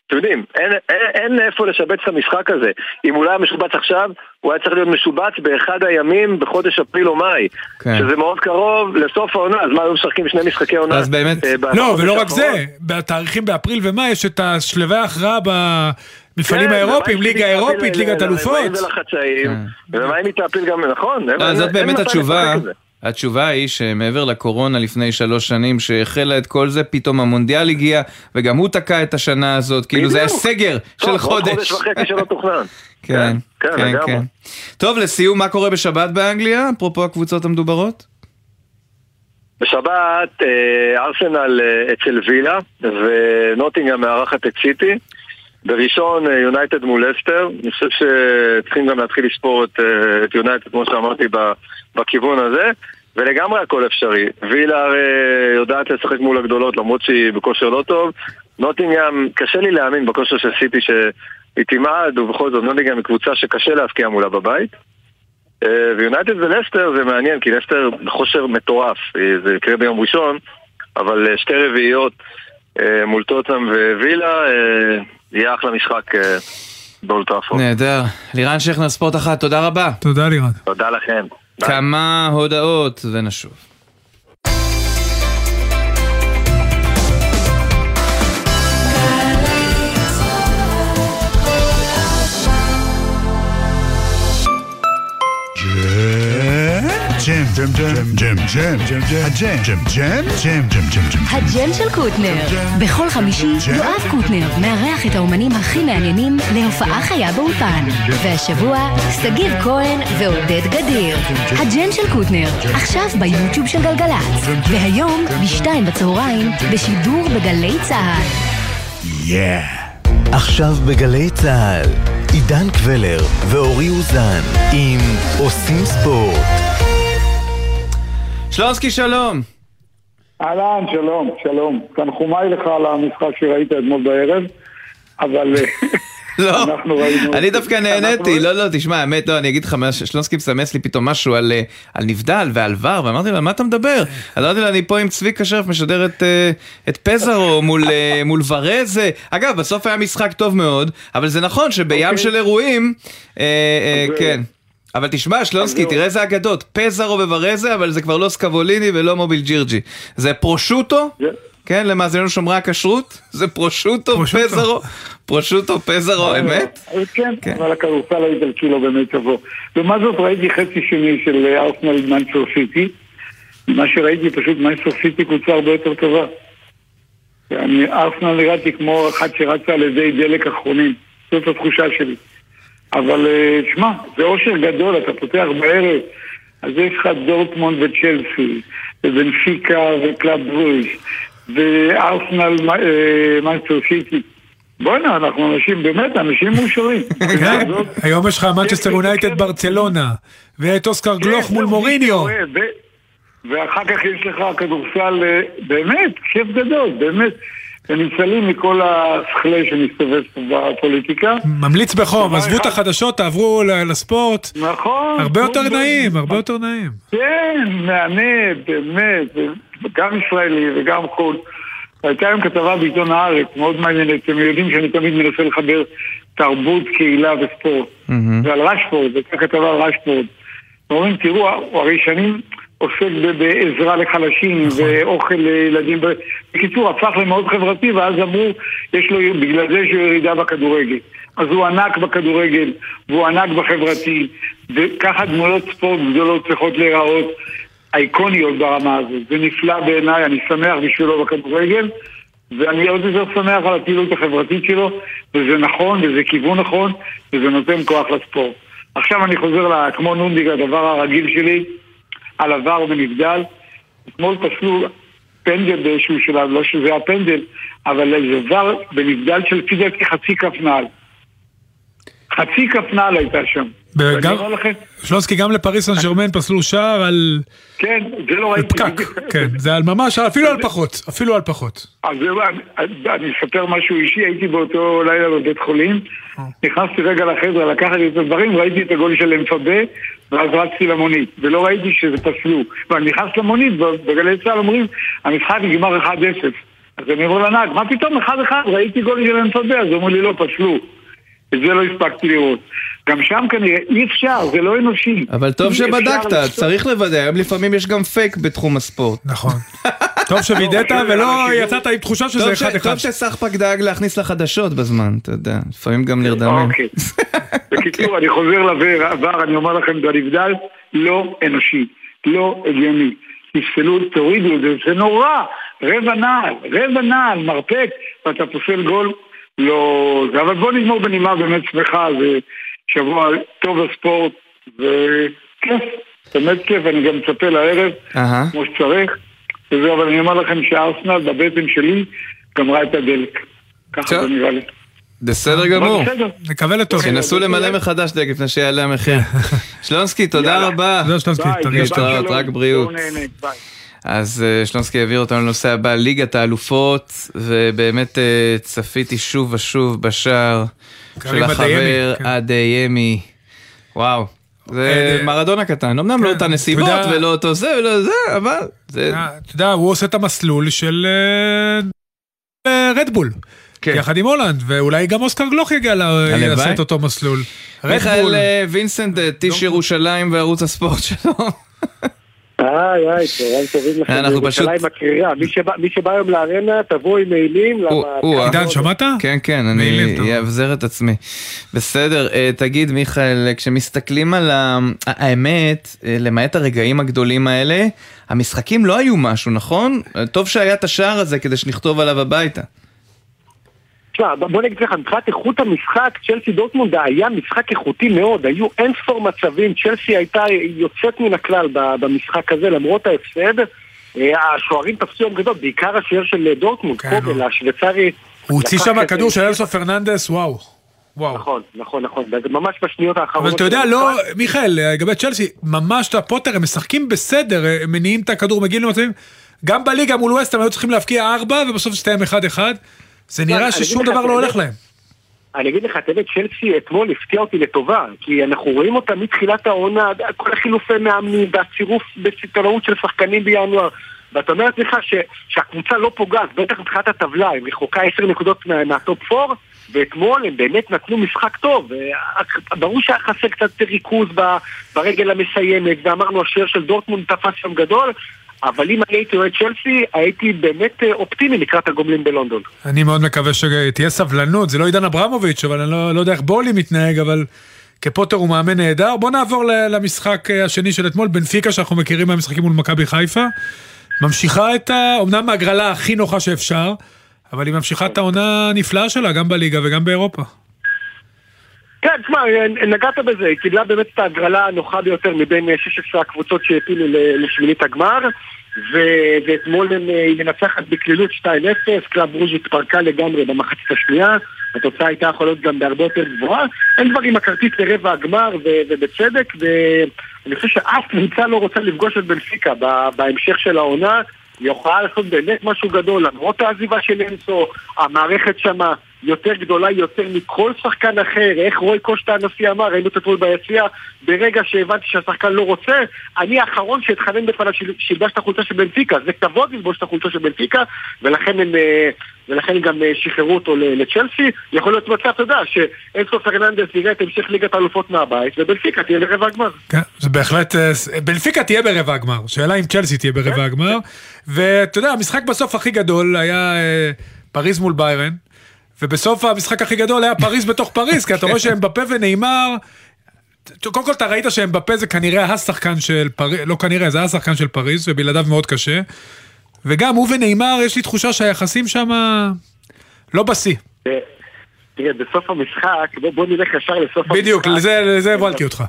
אתם יודעים, אין, אין, אין איפה לשבץ את המשחק הזה. אם הוא לא היה משובץ עכשיו, הוא היה צריך להיות משובץ באחד הימים בחודש אפריל או מאי. כן. שזה מאוד קרוב לסוף העונה, אז מה, היו משחקים שני משחקי עונה? אז באמת... אה, לא, ולא רק זה, בתאריכים באפריל ומאי יש את השלבי ההכרעה במפעלים כן, האירופיים, ליגה אירופית, ליגת אלופות. ולחצאים, ומה אם היא תעפיל גם, נכון. לא, זאת באמת התשובה. התשובה היא שמעבר לקורונה לפני שלוש שנים שהחלה את כל זה, פתאום המונדיאל הגיע, וגם הוא תקע את השנה הזאת, כאילו זה היה סגר של חודש. חודש וחצי שלא תוכנן. [laughs] כן, כן, כן, כן. טוב, לסיום, מה קורה בשבת באנגליה, אפרופו הקבוצות המדוברות? בשבת אה, ארסנל אה, אצל וילה, ונוטינגה מארחת את סיטי. בראשון אה, יונייטד מול לסטר, אני חושב שצריכים גם להתחיל לספור את יונייטד, כמו שאמרתי, בכיוון הזה. ולגמרי הכל אפשרי. וילה הרי יודעת לשחק מול הגדולות למרות שהיא בכושר לא טוב. נוטינגאם, קשה לי להאמין בכושר של סיטי שהיא תמעד, ובכל זאת נוטינגאם היא קבוצה שקשה להבקיע מולה בבית. אה, ויונייטד ולסטר זה מעניין, כי לסטר בכושר מטורף, זה יקרה ביום ראשון, אבל אה, שתי רביעיות אה, מול טוטם ווילה, יהיה אחלה משחק באולטראפורד. נהדר. לירן שכנר, ספורט אחת, תודה רבה. תודה לירן. תודה לכם. כמה הודעות ונשוב. ג'ם, ג'ם, ג'ם, ג'ם, ג'ם, ג'ם, הג'ם, ג'ם, ג'ם, ג'ם, ג'ם, ג'ם, ג'ם. הג'ם של קוטנר. בכל חמישי יואב קוטנר מארח את האומנים הכי מעניינים להופעה חיה באולפן. והשבוע, שגיב כהן ועודד גדיר. הג'ם של קוטנר, עכשיו ביוטיוב של גלגלצ. והיום, בשתיים בצהריים, בשידור בגלי צה"ל. יאה. עכשיו בגלי צה"ל, עידן קבלר ואורי אוזן עם עושים ספורט. שלונסקי, שלום. אהלן, שלום, שלום. תנחומיי לך על המשחק שראית אתמול בערב, אבל... אה, [laughs] לא, אני דווקא נהניתי, לא, לא, תשמע, האמת, לא, אני אגיד לך, שלונסקי מסמס לי פתאום משהו על, אה, על נבדל ועל ור, ואמרתי לו, מה אתה מדבר? אז אמרתי לו, אני פה עם צביקה שרף משדר את, אה, את פזרו [laughs] מול, מול ורזה. אגב, בסוף היה משחק טוב מאוד, אבל זה נכון שבים אוקיי. של אירועים, כן. אבל תשמע, שלונסקי, תראה איזה אגדות. פזרו וברזה, אבל זה כבר לא סקבוליני ולא מוביל ג'ירג'י. זה פרושוטו, כן, למאזיננו שומרי הכשרות, זה פרושוטו, פזרו, פרושוטו, פזרו, אמת? כן, כן, אבל הכדורסל האיטלקי לא באמת תבוא. ומה זאת ראיתי חצי שני של ארסנל מנצ'ור סיטי. מה שראיתי פשוט מנצ'סטר סיטי קבוצה הרבה יותר טובה. ארסנל נראית כמו אחת שרצה על אדי דלק אחרונים. זאת התחושה שלי. אבל אה, שמע, זה אושר גדול, אתה פותח בערב, אז יש לך דורטמונד וצ'לסי, ובנפיקה וקלאב ברוז' וארסנל מנצ'סטר סיטי. בואנה, אנחנו אנשים, באמת, אנשים מאושרים. [laughs] כן, היום יש לך מנצ'סטר יונייטד ברצלונה, ואת אוסקר גלוך מול מוריניו. ואחר כך יש לך כדורסל, אה, באמת, כיף גדול, באמת. וניצלים מכל השכלה שמסתובב פה בפוליטיקה. ממליץ בחום, עזבו את החדשות, תעברו לספורט. נכון. הרבה יותר נעים, הרבה יותר נעים. כן, מהנה, באמת, גם ישראלי וגם חו"ל. הייתה היום כתבה בעיתון הארץ, מאוד מעניינת, אתם יודעים שאני תמיד מנסה לחבר תרבות, קהילה וספורט. ועל רשפורד, הייתה כתבה על רשפורד. אומרים, תראו, הרי שנים... עוסק בעזרה לחלשים נכון. ואוכל לילדים. בקיצור, הפך למאוד חברתי, ואז אמרו, יש לו, בגלל זה יש לו ירידה בכדורגל. אז הוא ענק בכדורגל, והוא ענק בחברתי, וככה דמויות ספורט גדולות צריכות להיראות אייקוניות ברמה הזאת. זה נפלא בעיניי, אני שמח בשבילו בכדורגל, ואני עוד יותר שמח על הפעילות החברתית שלו, וזה נכון, וזה כיוון נכון, וזה נותן כוח לספורט. עכשיו אני חוזר, כמו נונדיג, הדבר הרגיל שלי, על עבר ונבדל. אתמול פסלו פנדל באיזשהו שלב, לא שזה היה פנדל, אבל איזה עבר בנבדל של לפי דעתי חצי כף נעל. חצי כפנל הייתה שם. וגם, שלונסקי, גם לפריס סן ג'רמן פסלו שער על... כן, זה לא ראיתי. פקק, כן, זה על ממש, אפילו על פחות, אפילו על פחות. אז זהו, אני אספר משהו אישי, הייתי באותו לילה בבית חולים. נכנסתי רגע לחדר לקחתי את הדברים, ראיתי את הגול של אמפבה, ואז רצתי למונית, ולא ראיתי שזה פסלו. ואני נכנס למונית, בגלי צה"ל אומרים, המשחק נגמר 1-0. אז אני אומר לנהג, מה פתאום 1-1, ראיתי גול של אמפבה, אז אמרו לי, לא, פסלו. את זה לא הספקתי לראות. גם שם כנראה אי אפשר, זה לא אנושי. אבל טוב שבדקת, צריך לוודא, היום לפעמים יש גם פייק בתחום הספורט. נכון. [laughs] טוב שווידאת ולא יצאת עם תחושה שזה אחד אחד. טוב שסחפק דאג להכניס לחדשות בזמן, אתה יודע, לפעמים גם נרדמים. אוקיי. [laughs] בקיצור, אני חוזר לעבר, אני אומר לכם בנבדל, לא אנושי, לא הגיוני. תפסלו, תורידו את זה, זה נורא, רבע נעל, רבע נעל, מרפק, ואתה פוסל גול, לא... אבל בוא נגמור בנימה באמת שמחה, זה שבוע טוב בספורט, וכיף, באמת כיף, אני גם מצפה לערב, כמו שצריך. וזהו, אבל אני אומר לכם שארסנל בבטן שלי גמרה את הדלק. ככה זה נראה לי. בסדר גמור. נקווה לטוב. שינסו למלא מחדש דק לפני שיעלה המחיר. שלונסקי, תודה רבה. תודה שלונסקי, להתראות, רק בריאות. אז אה, שלונסקי העביר אותנו לנושא הבא, ליגת האלופות, ובאמת אה, צפיתי שוב ושוב בשער של החבר אדיימי. כן. וואו. זה מרדונה קטן, אמנם לא כן, אותה נסיבות ולא אותו זה ולא זה, אבל זה... אתה יודע, הוא עושה את המסלול של רדבול. אה, כן. יחד עם הולנד, ואולי גם אוסקר גלוך יגיע לעשות אותו מסלול. מיכאל וינסנט, טיש ירושלים וערוץ הספורט שלו. היי, היי, צהריים טובים לכם. אנחנו פשוט... הקרירה. מי שבא היום לארנה, תבואו עם מעילים. עידן, שמעת? כן, כן, אני אאבזר את עצמי. בסדר, אה, תגיד, מיכאל, כשמסתכלים על האמת, אה, למעט הרגעים הגדולים האלה, המשחקים לא היו משהו, נכון? טוב שהיה את השער הזה כדי שנכתוב עליו הביתה. תשמע, בוא נגיד לך, מבחינת איכות המשחק, צ'לסי דורטמונד היה משחק איכותי מאוד, היו אין ספור מצבים, צ'לסי הייתה יוצאת מן הכלל במשחק הזה, למרות ההפסד. אה, השוערים תפסו יום גדול, בעיקר השוער של דורטמונד, כן, קובל, השוויצרי. הוא הוציא שם כדור של אנסו פרננדס, וואו. וואו. נכון, נכון, נכון, זה ממש בשניות האחרונות. אבל אתה יודע, לא, מיכאל, לגבי צ'לסי, ממש את הפוטר, הם משחקים בסדר, הם מניעים את הכדור, מגיעים למצבים, גם בליגה מול ווסט הם היו צריכים להבקיע ארבע, ובסוף הסתיים אחד אחד. זה נראה ששום דבר לא הולך להם. אני אגיד לך, תמיד צ'לסי אתמול הפתיע אותי לטובה, כי אנחנו רואים אותה מתחילת העונה, כל החילופי מאמנים והצירוף בסיטונאות של שחקנים בינואר. ואתה אומר לעצמך שהקבוצה לא פוגעת, בטח מבחינת הטבלה, היא רחוקה עשר נקודות מה, מהטופ 4, ואתמול הם באמת נתנו משחק טוב. ברור שהיה חסר קצת ריכוז ברגל המסיימת, ואמרנו השוער של דורטמונד תפס שם גדול, אבל אם אני הייתי אוהד צ'לסי, הייתי באמת אה, אופטימי לקראת הגומלין בלונדון. אני מאוד מקווה שתהיה סבלנות, זה לא עידן אברמוביץ', אבל אני לא, לא יודע איך בולי מתנהג, אבל כי פוטר הוא מאמן נהדר. בוא נעבור למשחק אה, השני של אתמול, בנפיקה, שאנחנו מכירים מהמשחקים מול מכבי חיפה. ממשיכה את ה... אמנם ההגרלה הכי נוחה שאפשר, אבל היא ממשיכה את העונה הנפלאה שלה, גם בליגה וגם באירופה. כן, תשמע, נגעת בזה, היא קיבלה באמת את ההגרלה הנוחה ביותר מבין 16 הקבוצות שהעפילו לשמינית הגמר. ואתמול אה, היא מנצחת בקלילות 2-0, קלאב ברוז' התפרקה לגמרי במחצית השנייה, התוצאה הייתה יכולה להיות גם בהרבה יותר גבוהה. אין דברים הכרטיס לרבע הגמר, ובצדק, ואני חושב שאף קבוצה לא רוצה לפגוש את בנפיקה בהמשך של העונה. היא יכולה לעשות באמת משהו גדול, למרות העזיבה של אנסו, המערכת שמה יותר גדולה יותר מכל שחקן אחר, איך רוי קושטה הנשיא אמר, ראינו את אתמול ביציע, ברגע שהבנתי שהשחקן לא רוצה, אני האחרון שאתחנן בפניו שילבש את החולצה של בנפיקה, זה כבוד ללבוש את החולצה של בנפיקה, ולכן הם... אה, ולכן גם אה, שחררו אותו לצ'לסי. יכול להיות מצב, אתה יודע, שאנסו פרננדס יראה את המשך ליגת האלופות מהבית, ובנפיקה תהיה ברבע הגמר. כן, זה בהחלט... אה, בנפיקה תהיה ברבע הגמר, שאלה אם צ'לסי תהיה ברבע כן. הגמר. ואתה יודע, המשחק בסוף הכי גדול היה פריז מול ביירן. ובסוף המשחק הכי גדול היה פריז בתוך פריז, כי אתה רואה שאמבפה וניימאר, קודם כל אתה ראית שאמבפה זה כנראה השחקן של פריז, לא כנראה, זה השחקן של פריז, ובלעדיו מאוד קשה. וגם הוא ונאמר, יש לי תחושה שהיחסים שם לא בשיא. תראה, בסוף המשחק, בוא נלך ישר לסוף המשחק. בדיוק, לזה הבנתי אותך.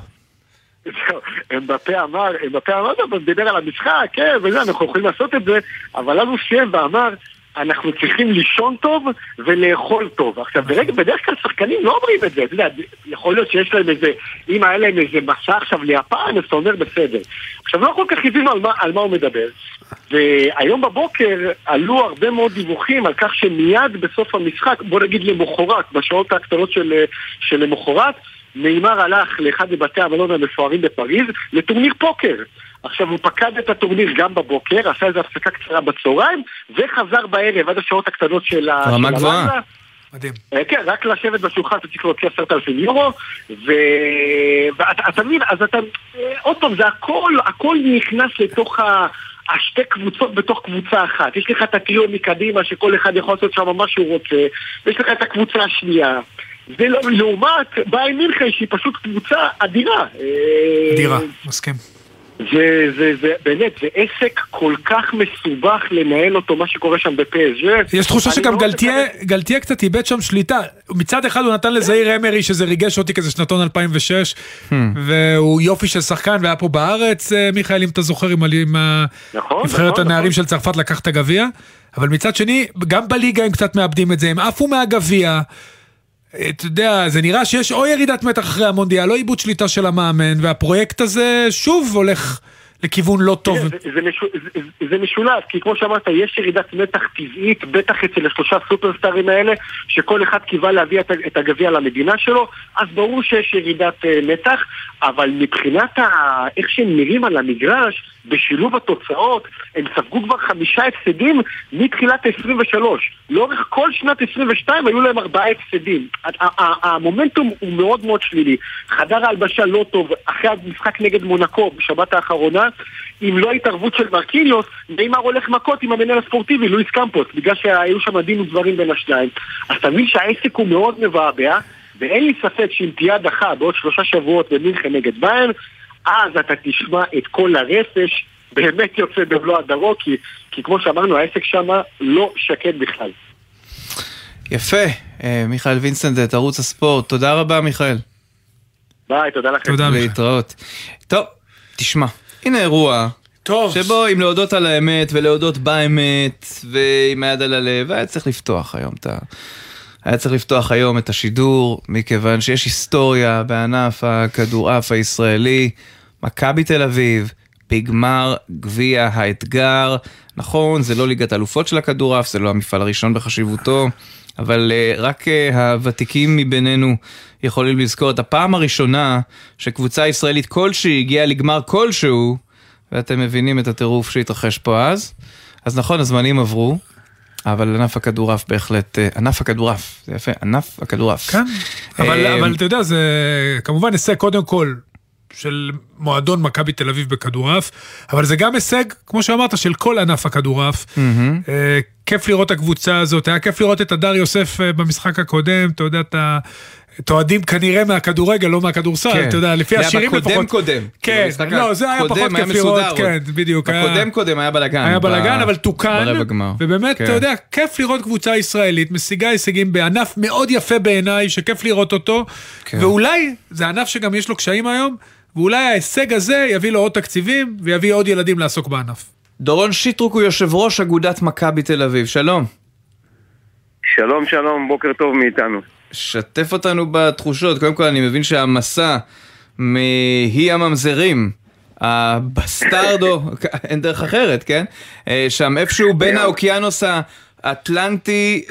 אמבפה אמר, אמבפה אמר, הוא דיבר על המשחק, כן, וזה, אנחנו יכולים לעשות את זה, אבל אז הוא סיים ואמר, אנחנו צריכים לישון טוב ולאכול טוב. עכשיו, ברגע, בדרך כלל שחקנים לא אומרים את זה, אתה יודע, יכול להיות שיש להם איזה, אם היה להם איזה מסע עכשיו ליפן, אז אתה אומר בסדר. עכשיו, לא כל כך יודעים על על מה הוא מדבר. והיום בבוקר עלו הרבה מאוד דיווחים על כך שמיד בסוף המשחק, בוא נגיד למחרת, בשעות הקטנות של, למחרת, נאמר הלך לאחד מבתי המלון המפוארים בפריז לטורניר פוקר. עכשיו הוא פקד את הטורניר גם בבוקר, עשה איזו הפסקה קצרה בצהריים, וחזר בערב עד השעות הקטנות של הלילה. רמה גבוהה. מדהים. אה, כן, רק לשבת בשולחן אתה צריך להוציא עשרת אלפים יורו, ואתה מבין, אז אתה, אה, עוד פעם, זה הכל, הכל נכנס לתוך ה... השתי קבוצות בתוך קבוצה אחת. יש לך את הטריו מקדימה שכל אחד יכול לעשות שם מה שהוא רוצה, ויש לך את הקבוצה השנייה. ולעומת ביין מינכן שהיא פשוט קבוצה אדירה. אדירה, מסכים. זה, זה, זה, באמת, זה עסק כל כך מסובך לנהל אותו, מה שקורה שם בפסג'. יש תחושה שגם לא גלתיה, גלתיה קצת איבד שם שליטה. מצד אחד הוא נתן לזעיר אמרי, שזה ריגש אותי כזה שנתון 2006, hmm. והוא יופי של שחקן, והיה פה בארץ, אה, מיכאל, אם אתה זוכר, עם נכון, נבחרת נכון, הנערים נכון. של צרפת לקח את הגביע. אבל מצד שני, גם בליגה הם קצת מאבדים את זה, הם עפו מהגביע. אתה יודע, זה נראה שיש או ירידת מתח אחרי המונדיאל, או איבוד שליטה של המאמן, והפרויקט הזה שוב הולך לכיוון לא טוב. זה, זה, זה, זה משולב, כי כמו שאמרת, יש ירידת מתח טבעית, בטח אצל השלושה סופרסטארים האלה, שכל אחד קיווה להביא את הגביע למדינה שלו, אז ברור שיש ירידת אה, מתח, אבל מבחינת ה... איך שהם נראים על המגרש, בשילוב התוצאות, הם ספגו כבר חמישה הפסדים מתחילת 23. לאורך כל שנת 22 היו להם ארבעה הפסדים. המומנטום הוא מאוד מאוד שלילי. חדר ההלבשה לא טוב, אחרי המשחק נגד מונקו בשבת האחרונה, אם לא התערבות של מרקיניוס, ניימאר הולך מכות עם המנהל הספורטיבי, לואיס קמפוס, בגלל שהיו שם דין ודברים בין השניים. אז תבין שהעסק הוא מאוד מבעבע, ואין לי ספק שאם תהיה הדחה בעוד שלושה שבועות במינכן נגד ביין, אז אתה תשמע את כל הרפש באמת יוצא במלוא הדרו, כי, כי כמו שאמרנו, העסק שם לא שקט בכלל. יפה, אה, מיכאל וינסנדט, ערוץ הספורט, תודה רבה מיכאל. ביי, תודה לכם. תודה להתראות. טוב, תשמע, הנה אירוע. טוב. שבו אם להודות על האמת ולהודות באמת ועם היד על הלב, היה צריך לפתוח היום את ה... היה צריך לפתוח היום את השידור, מכיוון שיש היסטוריה בענף הכדורעף הישראלי. מכבי תל אביב, בגמר גביע האתגר. נכון, זה לא ליגת אלופות של הכדורעף, זה לא המפעל הראשון בחשיבותו, אבל uh, רק uh, הוותיקים מבינינו יכולים לזכור את הפעם הראשונה שקבוצה ישראלית כלשהי הגיעה לגמר כלשהו, ואתם מבינים את הטירוף שהתרחש פה אז. אז נכון, הזמנים עברו, אבל ענף הכדורעף בהחלט, אה, ענף הכדורעף, זה יפה, ענף הכדורעף. כן, אבל, אבל אתה יודע, זה כמובן הישג קודם כל של מועדון מכבי תל אביב בכדורעף, אבל זה גם הישג, כמו שאמרת, של כל ענף הכדורעף. Mm-hmm. אה, כיף לראות את הקבוצה הזאת, היה כיף לראות את הדר יוסף אה, במשחק הקודם, אתה יודע, אתה... את אוהדים כנראה מהכדורגל, לא מהכדורסל, כן. אתה יודע, לפי השירים לפחות. זה היה בקודם קודם. כן, לא, זה היה פחות כיף לראות, כן, בדיוק. בקודם קודם היה בלאגן. היה בלאגן, אבל תוקן, ובאמת, אתה כן. יודע, כיף לראות קבוצה ישראלית, משיגה הישגים בענף מאוד יפה בעיניי, שכיף לראות אותו, כן. ואולי, זה ענף שגם יש לו קשיים היום, ואולי ההישג הזה יביא לו עוד תקציבים ויביא עוד ילדים לעסוק בענף. דורון שיטרוק הוא יושב ראש אגודת מכבי תל אביב, שלום. שלום שלום, בוקר טוב מאיתנו. שתף אותנו בתחושות, קודם כל אני מבין שהמסע מאי הממזרים, הבסטרדו, [laughs] אין דרך אחרת, כן? אה, שם איפשהו בין האוקיינוס אטלנטי,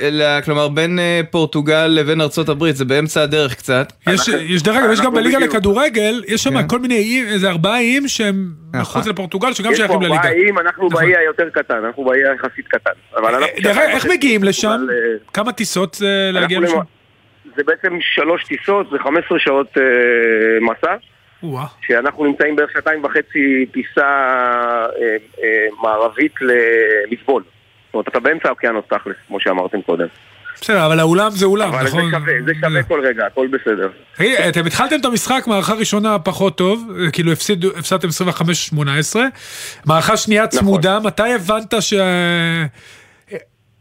כלומר בין אה, פורטוגל לבין ארצות הברית, זה באמצע הדרך קצת. יש, יש דרך אגב, יש גם בליגה לכדורגל, יש שם כן. כל מיני איים, איזה ארבעה איים שהם נכון. מחוץ לפורטוגל, שגם שייכים לליגה. יש פה ארבעה איים, אנחנו נכון. באי היותר קטן, אנחנו באי היחסית קטן. דרך אגב, איך מגיעים לשם? אה, כמה טיסות זה להגיע לשם? זה בעצם שלוש טיסות, זה 15 שעות אה, מסע. שאנחנו נמצאים בערך שעתיים וחצי טיסה מערבית לליסבון. אומרת, אתה באמצע האוקיינוס תכלס, כמו שאמרתם קודם. בסדר, אבל האולם זה אולם, אבל נכון? אבל זה שווה, זה שווה כל רגע, הכל בסדר. תגיד, אתם התחלתם את המשחק, מערכה ראשונה פחות טוב, כאילו הפסדתם 25-18, מערכה שנייה נכון. צמודה, מתי הבנת ש...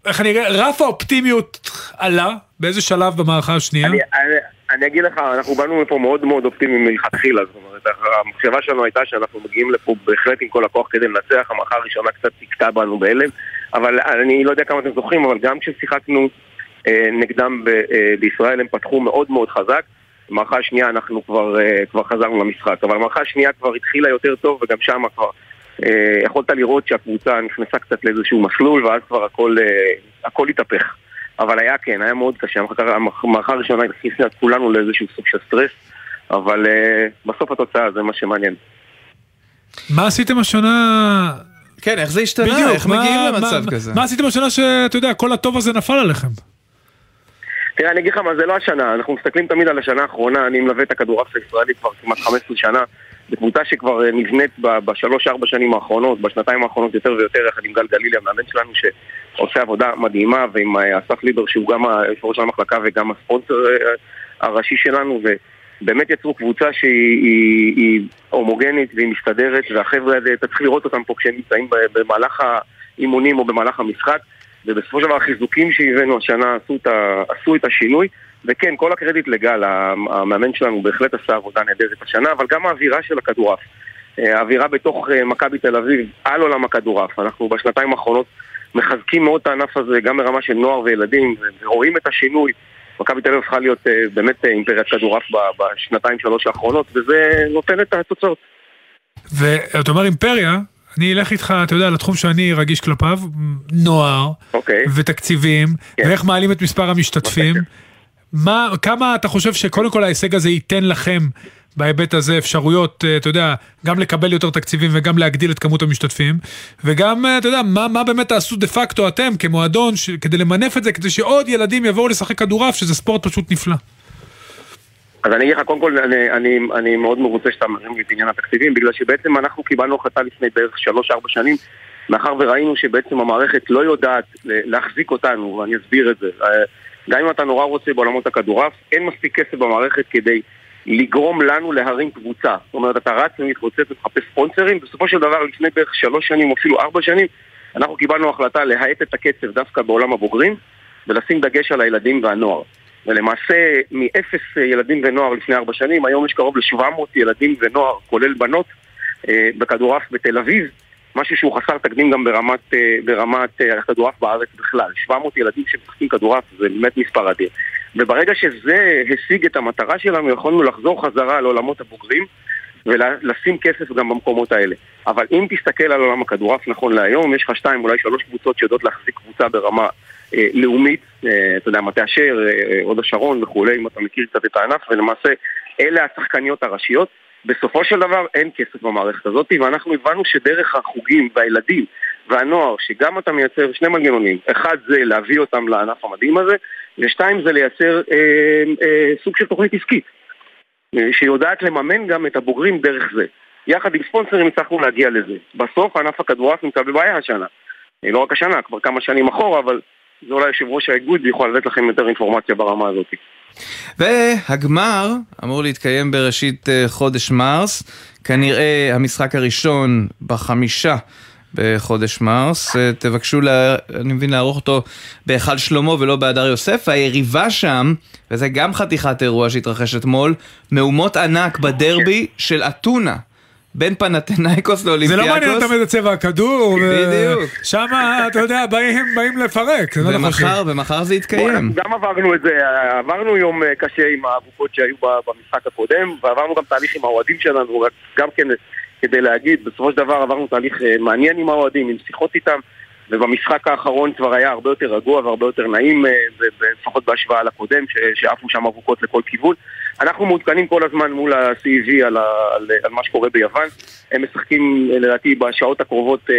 איך אני אראה, רף האופטימיות עלה? באיזה שלב במערכה השנייה? אני, אני, אני אגיד לך, אנחנו באנו לפה מאוד מאוד אופטימיים מלכתחילה, זאת אומרת, המחשבה שלנו הייתה שאנחנו מגיעים לפה בהחלט עם כל הכוח כדי לנצח, המערכה הראשונה קצת תקטע בנו בהלם, אבל אני לא יודע כמה אתם זוכרים, אבל גם כששיחקנו אה, נגדם ב, אה, בישראל הם פתחו מאוד מאוד חזק, במערכה השנייה אנחנו כבר, אה, כבר חזרנו למשחק, אבל המערכה השנייה כבר התחילה יותר טוב וגם שם כבר אה, יכולת לראות שהקבוצה נכנסה קצת לאיזשהו מסלול ואז כבר הכל, אה, הכל התהפך. אבל היה כן, היה מאוד קשה, המערכה הראשונה הכניסה את כולנו לאיזשהו סוג של סטרס, אבל uh, בסוף התוצאה זה מה שמעניין. מה עשיתם השנה? כן, איך זה השתנה? בדיוק, איך מה, מגיעים למצב מה, כזה? מה עשיתם השנה שאתה יודע, כל הטוב הזה נפל עליכם? תראה, אני אגיד לך מה, זה לא השנה, אנחנו מסתכלים תמיד על השנה האחרונה, אני מלווה את הכדורעף הישראלי כבר כמעט 15 שנה, בקבוצה שכבר אה, נבנית בשלוש-ארבע שנים האחרונות, בשנתיים האחרונות יותר ויותר, יחד עם גל גלילי, המאמן שלנו, שעושה עבודה מדהימה, ועם אה, אסף ליבר, שהוא גם היושב-ראש המחלקה וגם הספונסר אה, הראשי שלנו, ובאמת יצרו קבוצה שהיא היא, היא הומוגנית והיא מסתדרת, והחבר'ה האלה, אתה צריך לראות אותם פה כשהם נמצאים במהלך האימונים או במהלך המשחק, ובסופו של דבר החיזוקים שהבאנו השנה עשו את, עשו את השינוי. וכן, כל הקרדיט לגל, המאמן שלנו בהחלט עשה עבודה נהדרת השנה, אבל גם האווירה של הכדורעף. אה, האווירה בתוך אה, מכבי תל אביב על עולם הכדורעף. אנחנו בשנתיים האחרונות מחזקים מאוד את הענף הזה, גם ברמה של נוער וילדים, ורואים את השינוי. מכבי תל אביב הפכה להיות אה, באמת אימפריית כדורעף בשנתיים שלוש האחרונות, וזה נותן את התוצאות. ואתה אומר אימפריה, אני אלך איתך, אתה יודע, לתחום שאני רגיש כלפיו, נוער, okay. אוקיי. ותקציבים, כן. ואיך מעלים את מספר המשתתפים. Okay. מה, כמה אתה חושב שקודם כל ההישג הזה ייתן לכם בהיבט הזה אפשרויות, אה, אתה יודע, גם לקבל יותר תקציבים וגם להגדיל את כמות המשתתפים, וגם, אה, אתה יודע, מה, מה באמת תעשו דה פקטו אתם כמועדון ש, כדי למנף את זה, כדי שעוד ילדים יבואו לשחק כדורעף, שזה ספורט פשוט נפלא. אז אני אגיד לך, קודם כל, אני, אני, אני מאוד מרוצה שאתה מרים לי את עניין התקציבים, בגלל שבעצם אנחנו קיבלנו החלטה לפני בערך 3-4 שנים, מאחר וראינו שבעצם המערכת לא יודעת להחזיק אותנו, ואני אסביר את זה. אה, גם אם אתה נורא רוצה בעולמות הכדורעף, אין מספיק כסף במערכת כדי לגרום לנו להרים קבוצה. זאת אומרת, אתה רץ ומתרוצץ ומחפש ספונסרים, בסופו של דבר, לפני בערך שלוש שנים או אפילו ארבע שנים, אנחנו קיבלנו החלטה להאט את הקצב דווקא בעולם הבוגרים, ולשים דגש על הילדים והנוער. ולמעשה, מאפס ילדים ונוער לפני ארבע שנים, היום יש קרוב ל-700 ילדים ונוער, כולל בנות, אה, בכדורעף בתל אביב, משהו שהוא חסר תקדים גם ברמת, אה, ברמת אה, הכדורעף בארץ בכלל. 700 ילדים שמשחקים כדורעף זה באמת מספר אדיר. וברגע שזה השיג את המטרה שלנו, יכולנו לחזור חזרה לעולמות הבוגרים ולשים כסף גם במקומות האלה. אבל אם תסתכל על עולם הכדורעף נכון להיום, יש לך שתיים, אולי שלוש קבוצות שיודעות להחזיק קבוצה ברמה אה, לאומית, אה, אתה יודע, מטה אשר, אה, הוד השרון וכולי, אם אתה מכיר קצת את הענף, ולמעשה אלה השחקניות הראשיות. בסופו של דבר אין כסף במערכת הזאת, ואנחנו הבנו שדרך החוגים והילדים והנוער, שגם אתה מייצר שני מנגנונים, אחד זה להביא אותם לענף המדהים הזה, ושתיים זה לייצר אה, אה, סוג של תוכנית עסקית, אה, שיודעת לממן גם את הבוגרים דרך זה. יחד עם ספונסרים הצלחנו להגיע לזה. בסוף ענף הכדורעף נמצא בבעיה השנה. אה, לא רק השנה, כבר כמה שנים אחורה, אבל זה אולי יושב ראש האיגוד ויכול לתת לכם יותר אינפורמציה ברמה הזאת. והגמר אמור להתקיים בראשית אה, חודש מרס, כנראה המשחק הראשון בחמישה בחודש מרס, אה, תבקשו, לה, אני מבין, לערוך אותו בהיכל שלמה ולא בהדר יוסף, היריבה שם, וזה גם חתיכת אירוע שהתרחש אתמול, מהומות ענק בדרבי של אתונה. בין פנתנאיקוס לאולימפיאקוס. זה לא מעניין תמיד את צבע הכדור. בדיוק. שם, אתה יודע, באים, באים לפרק. לא ומחר, ומחר זה יתקיים. גם עברנו את זה, עברנו יום אה, קשה עם האבוקות שהיו במשחק הקודם, ועברנו גם תהליך עם האוהדים שלנו, גם כן כדי להגיד, בסופו של דבר עברנו תהליך אה, מעניין עם האוהדים, עם שיחות איתם. ובמשחק האחרון כבר היה הרבה יותר רגוע והרבה יותר נעים, אה, לפחות בהשוואה לקודם, שעפו שם אבוקות לכל כיוון. אנחנו מעודכנים כל הזמן מול ה-CEV על, על, על מה שקורה ביוון. הם משחקים אה, לדעתי בשעות הקרובות אה,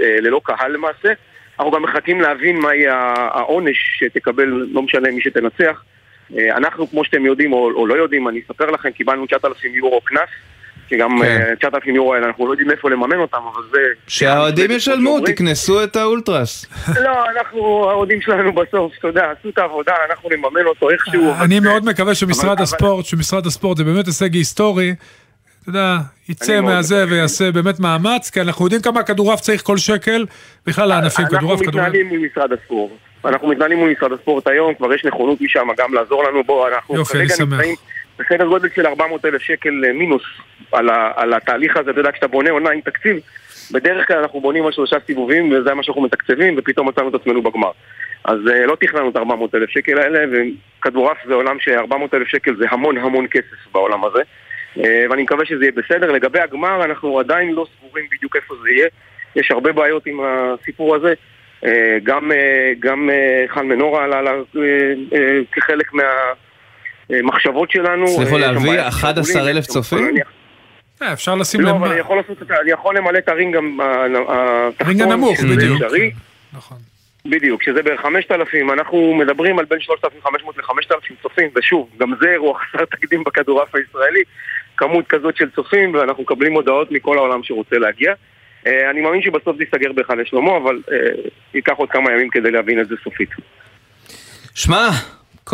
אה, ללא קהל למעשה. אנחנו גם מחכים להבין מה יהיה העונש שתקבל, לא משנה מי שתנצח. אה, אנחנו, כמו שאתם יודעים או, או לא יודעים, אני אספר לכם, קיבלנו 9,000 יורו קנס. כי גם כן. 9,000 אה, יורו האלה, אנחנו לא יודעים איפה לממן אותם, אבל זה... שהאוהדים ישלמו, תקנסו את האולטרס. [laughs] לא, אנחנו, האוהדים שלנו בסוף, אתה יודע, עשו את העבודה, אנחנו נממן אותו איכשהו. אני מאוד מקווה שמשרד הספורט, שמשרד הספורט זה באמת הישג היסטורי. אתה יודע, יצא מהזה ויעשה באמת מאמץ, כי אנחנו יודעים כמה כדורעף צריך כל שקל, בכלל לענפים, כדורעף, כדורעף. אנחנו מתנהלים עם משרד הספורט. אנחנו מתנהלים מול משרד הספורט היום, כבר יש נכונות משם גם לעזור לנו בו, אנחנו יופי, אני שמח. בסדר גודל של 400 אלף שקל אה, מינוס על, ה, על התהליך הזה, אתה יודע, כשאתה בונה עונה עם תקציב, בדרך כלל אנחנו בונים על שלושה סיבובים וזה מה שאנחנו מתקצבים ופתאום מצאנו את עצמנו בגמר. אז uh, לא תכננו את 400 אלף שקל האלה וכדורעף זה עולם ש-400 אלף שקל זה המון המון כסף בעולם הזה uh, ואני מקווה שזה יהיה בסדר. לגבי הגמר אנחנו עדיין לא סגורים בדיוק איפה זה יהיה, יש הרבה בעיות עם הסיפור הזה. גם, גם חן מנורה עלה כחלק מה... המחשבות שלנו. הצליחו להביא 11 אלף צופים? אה, אפשר לשים לב. לא, אבל אני יכול לעשות את ה... אני יכול למלא את הרינג הרינג הנמוך, בדיוק. נכון. בדיוק, שזה בערך 5,000, אנחנו מדברים על בין 3,500 ל-5,000 צופים, ושוב, גם זה אירוע חסר תקדים בכדורעף הישראלי, כמות כזאת של צופים, ואנחנו מקבלים הודעות מכל העולם שרוצה להגיע. אה, אני מאמין שבסוף זה ייסגר בהיכל לשלמה, אבל אה, ייקח עוד כמה ימים כדי להבין את זה סופית. שמע,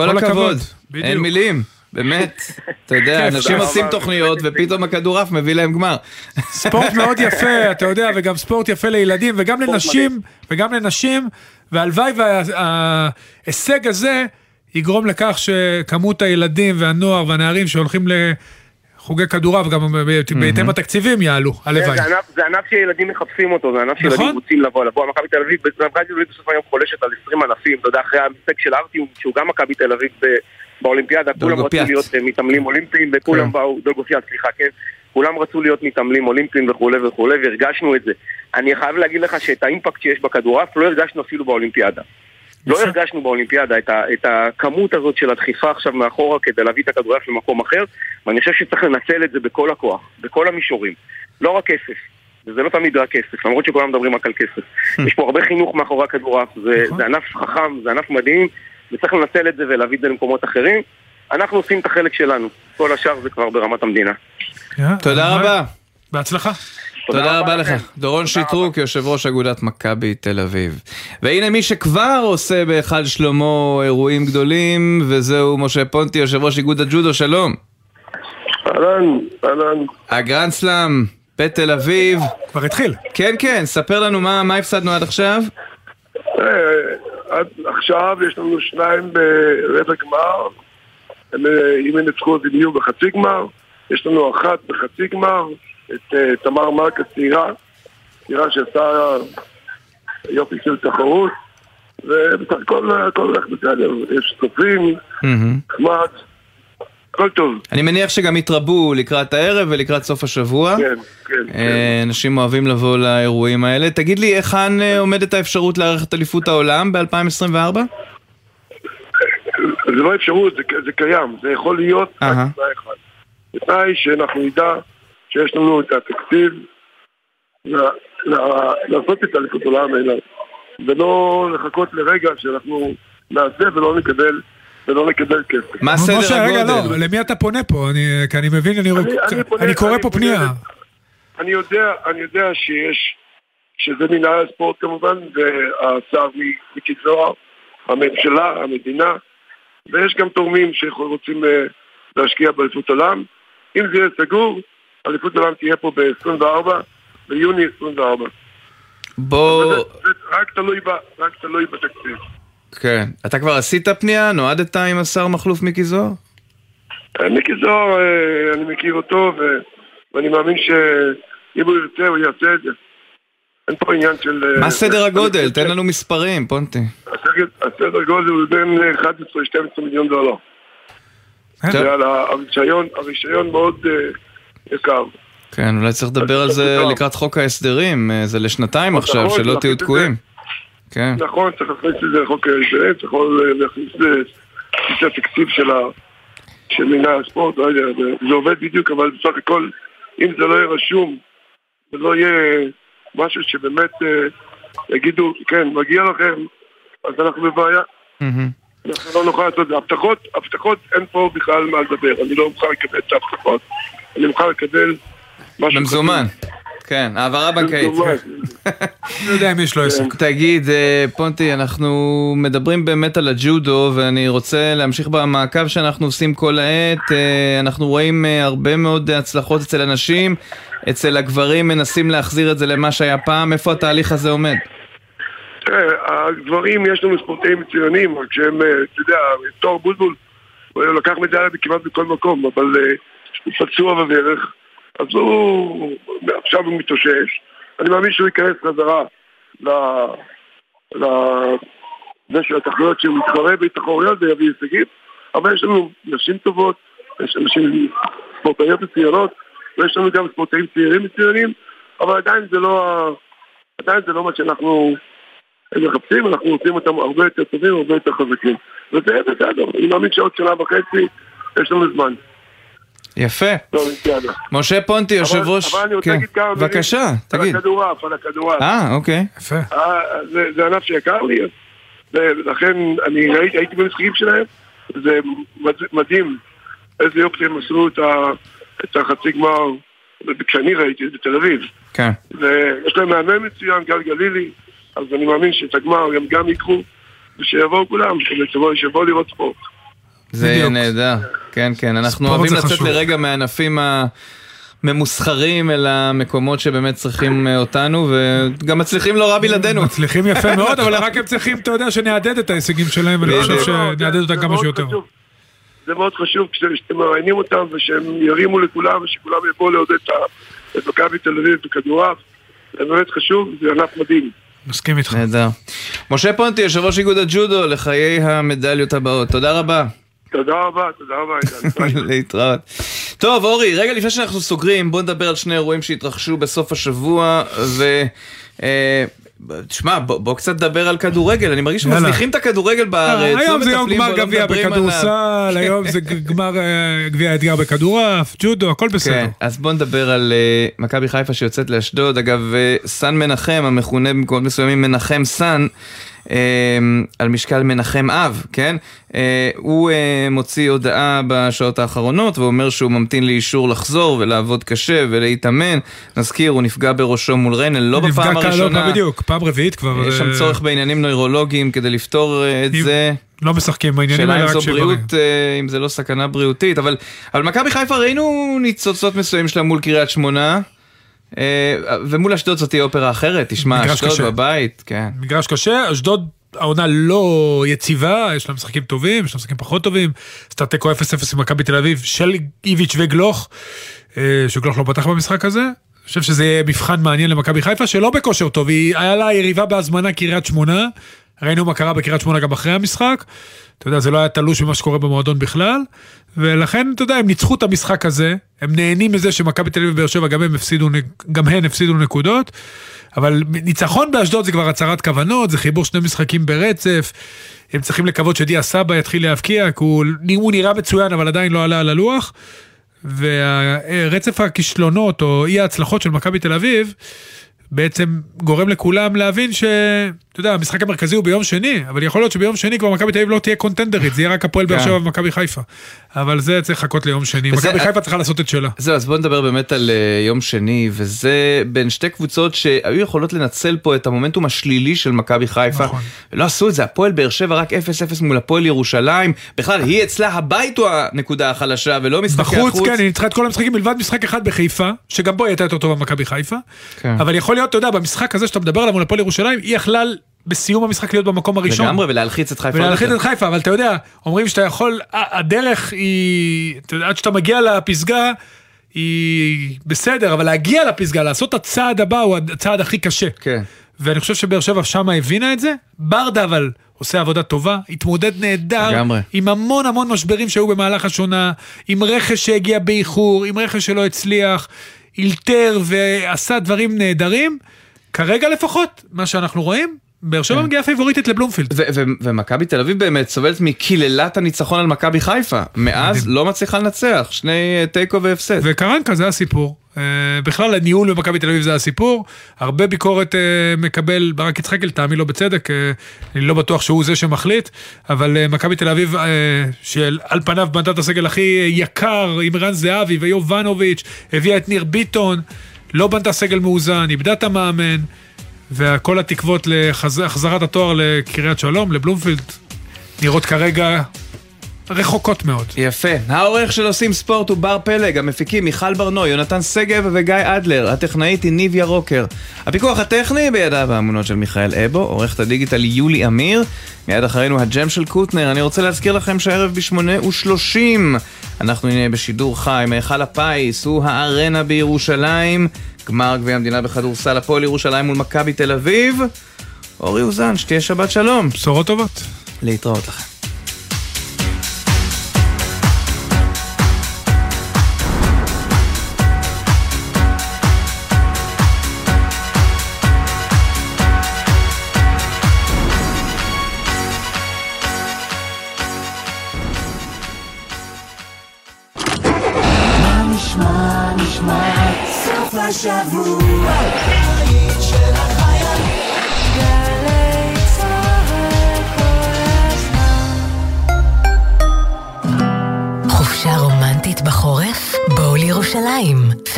כל, הכבוד, בדיוק. אין מילים. באמת, [laughs] אתה יודע, אנשים עושים תוכניות ופתאום הכדורעף מביא להם גמר. [laughs] ספורט מאוד יפה, אתה יודע, וגם ספורט יפה לילדים וגם לנשים, וגם לנשים, והלוואי וההישג הזה יגרום לכך שכמות הילדים והנוער והנערים שהולכים חוגי כדורעף, גם בהתאם התקציבים יעלו, הלוואי. זה ענף שילדים מחפשים אותו, זה ענף שילדים נכון. רוצים לבוא, לבוא. מכבי תל אביב, מכבי תל אביב בסוף היום חולשת על 20 ענפים, אתה יודע, אחרי המשחק של ארטיום, שהוא גם מכבי תל אביב באולימפיאדה, כולם רצו להיות אה, מתעמלים אולימפיים, וכולם כן. באו, דולגופיאט, סליחה, כן. כולם רצו להיות מתעמלים אולימפיים וכולי וכולי, והרגשנו את זה. אני חייב להגיד לך שאת האימפקט שיש בכדורעף לא הרגשנו אפילו באולימפיאדה. לא הרגשנו באולימפיאדה את, ה, את הכמות הזאת של הדחיפה עכשיו מאחורה כדי להביא את הכדורגל למקום אחר, ואני חושב שצריך לנצל את זה בכל הכוח, בכל המישורים. לא רק כסף, וזה לא תמיד רק כסף, למרות שכולם מדברים רק על כסף. [laughs] יש פה הרבה חינוך מאחורי הכדורעף, זה, נכון. זה ענף חכם, זה ענף מדהים, וצריך לנצל את זה ולהביא את זה למקומות אחרים. אנחנו עושים את החלק שלנו, כל השאר זה כבר ברמת המדינה. תודה רבה. בהצלחה. תודה רבה לך. דורון שטרוק, יושב ראש אגודת מכבי תל אביב. והנה מי שכבר עושה בהיכל שלמה אירועים גדולים, וזהו משה פונטי, יושב ראש איגוד הג'ודו, שלום. אהלן, אהלן. הגרנד סלאם בתל אביב. כבר התחיל. כן, כן, ספר לנו מה, מה הפסדנו עד עכשיו. אה, עד עכשיו יש לנו שניים ברבע גמר. אה, אם הם ינצחו אז הם יהיו בחצי גמר. יש לנו אחת בחצי גמר. את uh, תמר מלכה צעירה, צעירה שעשה יופי של תחרות, ובסך הכל הכל הולך בסדר, יש צופים, נחמד. הכל טוב. אני מניח שגם יתרבו לקראת הערב ולקראת סוף השבוע. כן, כן. כן. אה, אנשים אוהבים לבוא לאירועים האלה. תגיד לי, היכן אה, עומדת האפשרות לארח את אליפות העולם ב-2024? זה לא אפשרות, זה, זה קיים, זה יכול להיות רק תנאי אחד. בתנאי שאנחנו נדע שיש לנו את התקציב לעשות את אליפות עולם האלה, ולא לחכות לרגע שאנחנו נעשה ולא נקבל ולא לקבל כסף. מה סדר הגודל? רגע, לא, למי אתה פונה פה? אני, כי אני מבין, אני, אני, אני, פונה, אני קורא אני פה פנייה. אני יודע, אני יודע שיש, שזה מנהל הספורט כמובן, והשר מיקי זוהר, הממשלה, המדינה, ויש גם תורמים שרוצים אה, להשקיע באליפות עולם. אם זה יהיה סגור, אליפות עולם תהיה פה ב-24, ביוני 24. בוא... זה, זה רק תלוי, ב, רק תלוי בתקציב. כן. אתה כבר עשית פנייה? נועדת עם השר מכלוף מיקי זוהר? אה, מיקי זוהר, אה, אני מכיר אותו, ו... ואני מאמין שאם הוא ירצה, הוא יעשה את זה. אין פה עניין של... אה, מה סדר הגודל? תן לנו מספרים, פונטי. הסדר גודל הוא בין 11-12 מיליון דולר. הרישיון מאוד יקר. כן, אולי צריך לדבר על זה לקראת חוק ההסדרים, אה, זה לשנתיים נכון, עכשיו, שלא תהיו תקועים. כן. נכון, צריך להכניס את זה לחוק ההסדרים, צריך להכניס את זה לתקציב של מינהל הספורט, לא יודע, זה עובד בדיוק, אבל בסך הכל, אם זה לא יהיה רשום, ולא יהיה משהו שבאמת אה, יגידו, כן, מגיע לכם, אז אנחנו בבעיה. אנחנו לא נוכל לעשות את זה. הבטחות, הבטחות אין פה בכלל מה לדבר, אני לא מוכן לקבל את ההבטחות. אני מוכן לקבל משהו... במזומן. כן, העברה בנקאית. [laughs] אני יודע אם יש לו עסק. תגיד, אה, פונטי, אנחנו מדברים באמת על הג'ודו, ואני רוצה להמשיך במעקב שאנחנו עושים כל העת. אה, אנחנו רואים אה, הרבה מאוד הצלחות אצל אנשים, אצל הגברים מנסים להחזיר את זה למה שהיה פעם. איפה התהליך הזה עומד? הגברים, יש לנו ספורטאים מצוינים, רק שהם, אתה יודע, תור בולבול, הוא לקח מדליה כמעט בכל מקום, אבל הוא פצוע בדרך, אז הוא, עכשיו הוא מתאושש. אני מאמין שהוא ייכנס חזרה לזה של התחרויות שהוא מתחרה בתחרויות ויביא הישגים, אבל יש לנו נשים טובות, יש אנשים ספורטאיות מצוינות, ויש לנו גם ספורטאים צעירים מצוינים, אבל עדיין זה לא, עדיין זה לא מה שאנחנו מחפשים, אנחנו עושים אותם הרבה יותר טובים, הרבה יותר חזקים. וזה בסדר, אני מאמין שעוד שנה וחצי יש לנו זמן. יפה. לא, משה פונטי, יושב ראש... אבל אני רוצה כן. להגיד כמה מילים. בבקשה, תגיד. על הכדורעף, על הכדורעף. אה, אוקיי. יפה. אה, זה ענף שיקר לי, ולכן אני הייתי במשחקים שלהם, זה מדהים איזה יופי הם עשו את החצי גמר כשאני ראיתי את זה בתל אביב. כן. ויש להם מאמן מצוין, גל גלילי, אז אני מאמין שאת הגמר הם גם ייקחו, ושיבואו כולם, שיבואו לראות ספורט. זה נהדר, כן, כן. אנחנו אוהבים לצאת לרגע מהענפים הממוסחרים אל המקומות שבאמת צריכים אה, אותנו, וגם מצליחים לא רע בלעדינו. מצליחים יפה מאוד, אבל רק הם צריכים, אתה יודע, שנעדד את ההישגים שלהם, ואני חושב שנעדד אותם כמה שיותר. זה מאוד חשוב כשאתם מראיינים אותם ושהם ירימו לכולם ושכולם יבואו לעודד את מכבי תל אביב בכדורעף. זה באמת חשוב, זה ענף מדהים. מסכים איתך. נהדר. משה פונטי, יושב ראש איגוד הג'ודו, לחיי המדליות הבאות. תודה רבה. תודה רבה, תודה רבה, עידן. [laughs] להתראות. טוב, אורי, רגע לפני שאנחנו סוגרים, בוא נדבר על שני אירועים שהתרחשו בסוף השבוע, ו... אה, תשמע, בוא, בוא קצת נדבר על כדורגל, אני מרגיש שמזניחים את הכדורגל בארץ. לא היום זה יום גמר גביע בכדורסל, היום זה [laughs] גמר אה, גביע אתגר בכדורעף, ג'ודו, הכל בסדר. כן, אז בוא נדבר על מכבי חיפה שיוצאת לאשדוד, אגב, סן מנחם, המכונה במקומות מסוימים מנחם סן, על משקל מנחם אב, כן? אה, הוא אה, מוציא הודעה בשעות האחרונות ואומר שהוא ממתין לאישור לחזור ולעבוד קשה ולהתאמן. נזכיר, הוא נפגע בראשו מול ריינל, לא בפעם לא, הראשונה. נפגע בדיוק, פעם רביעית כבר. יש שם צורך בעניינים נוירולוגיים כדי לפתור את זה. לא משחקים בעניינים האלה, רק שבאים. שאלה אם זו בריאות, אם זה לא סכנה בריאותית, אבל, אבל מכבי חיפה ראינו ניצוצות מסוימים שלה מול קריית שמונה. אה, ומול אשדוד זאת תהיה אופרה אחרת, תשמע, אשדוד קשה. בבית, כן. מגרש קשה, אשדוד העונה לא יציבה, יש לה משחקים טובים, יש לה משחקים פחות טובים. סטארטקו 0-0 עם מכבי תל אביב של איביץ' וגלוך, אה, שגלוך לא פתח במשחק הזה. אני חושב שזה יהיה מבחן מעניין למכבי חיפה, שלא בכושר טוב, היא היה לה יריבה בהזמנה קריית שמונה, ראינו מה קרה בקריית שמונה גם אחרי המשחק. אתה יודע, זה לא היה תלוש ממה שקורה במועדון בכלל, ולכן, אתה יודע, הם ניצחו את המשחק הזה, הם נהנים מזה שמכבי תל אביב ובאר שבע גם הם הפסידו, גם הן הפסידו נקודות, אבל ניצחון באשדוד זה כבר הצהרת כוונות, זה חיבור שני משחקים ברצף, הם צריכים לקוות שדיה סבא יתחיל להבקיע, כי הוא, הוא נראה מצוין, אבל עדיין לא עלה על הלוח, ורצף הכישלונות או אי ההצלחות של מכבי תל אביב, בעצם גורם לכולם להבין ש... אתה יודע, המשחק המרכזי הוא ביום שני, אבל יכול להיות שביום שני כבר מכבי תל אביב לא תהיה קונטנדרית, זה יהיה רק הפועל באר כן. שבע ומכבי חיפה. אבל זה צריך לחכות ליום שני, מכבי חיפה צריכה לעשות את שלה. זהו, אז בוא נדבר באמת על אה, יום שני, וזה בין שתי קבוצות שהיו יכולות לנצל פה את המומנטום השלילי של מכבי חיפה. נכון. ולא עשו את זה, הפועל באר שבע רק 0-0 מול הפועל ירושלים. בכלל, היא אצלה הבית הוא הנקודה החלשה, ולא משחקי החוץ. בחוץ, כן, היא ניצחה את כל המשחקים מלבד משחק אחד בחיפה, שגם בו היא הייתה יותר טובה ממכבי חיפה. כן. אבל יכול להיות, אתה יודע, במשחק הזה שאתה מדבר עליו מול הפועל ירושלים, היא יכלה בסיום המשחק להיות במקום הראשון. לגמרי, ולהלחיץ את חיפה. ולהלחיץ את חיפה, אבל אתה יודע, אומרים שאתה יכול, הדרך היא, אתה יודע, עד שאתה מגיע לפסגה, היא בסדר, אבל להגיע לפסגה, לעשות את הצעד הבא, הוא הצעד הכי קשה. כן. ואני חושב שבאר שבע שמה הבינה את זה, ברדה אבל עושה עבודה טובה, התמודד נהדר, לגמרי. עם המון המון משברים שהיו במהלך השונה, עם רכש שהגיע באיחור, עם רכש שלא הצליח, אילתר ועשה דברים נהדרים. כרגע לפחות, מה שאנחנו רואים, באר שבע כן. מגיעה פייבוריטית לבלומפילד. ומכבי תל אביב באמת סובלת מקללת הניצחון על מכבי חיפה. מאז לא מצליחה לנצח, שני אה, תיקו והפסד. וקרנקה זה הסיפור. אה, בכלל הניהול במכבי תל אביב זה הסיפור. הרבה ביקורת אה, מקבל ברק יצחקי, לטעמי לא בצדק, אני לא בטוח שהוא זה שמחליט, אבל מכבי תל אביב, שעל פניו בנתה את הסגל הכי יקר, עם רן זהבי ויובנוביץ', הביאה את ניר ביטון, לא בנתה סגל מאוזן, איבדה את המאמן. וכל התקוות להחזרת התואר לקריית שלום, לבלומפילד, נראות כרגע רחוקות מאוד. יפה. העורך של עושים ספורט הוא בר פלג, המפיקים מיכל ברנוי, יונתן שגב וגיא אדלר, הטכנאית היא ניביה רוקר. הפיקוח הטכני בידיו האמונות של מיכאל אבו, עורכת הדיגיטל יולי אמיר. מיד אחרינו הג'ם של קוטנר. אני רוצה להזכיר לכם שהערב בשמונה ושלושים אנחנו נהיה בשידור חי מהיכל הפיס, הוא הארנה בירושלים. גמר גביע המדינה בכדורסל, הפועל ירושלים מול מכבי תל אביב. אורי אוזן, שתהיה שבת שלום. בשורות טובות. להתראות לכם.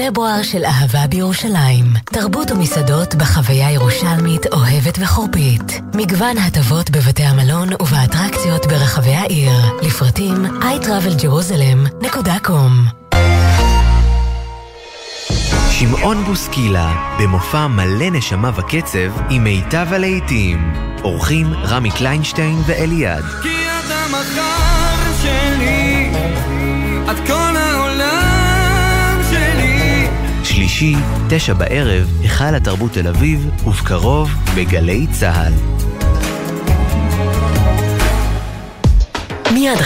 פברואר של אהבה בירושלים. תרבות ומסעדות בחוויה ירושלמית אוהבת וחורפית. מגוון הטבות בבתי המלון ובאטרקציות ברחבי העיר. לפרטים iTravelJerusalem.com שמעון בוסקילה, במופע מלא נשמה וקצב עם מיטב הלהיטים. אורחים רמי קליינשטיין ואליעד. כי את המחר שלי, את כל שלישי, תשע בערב, היכל התרבות תל אביב, ובקרוב בגלי צה"ל. מיד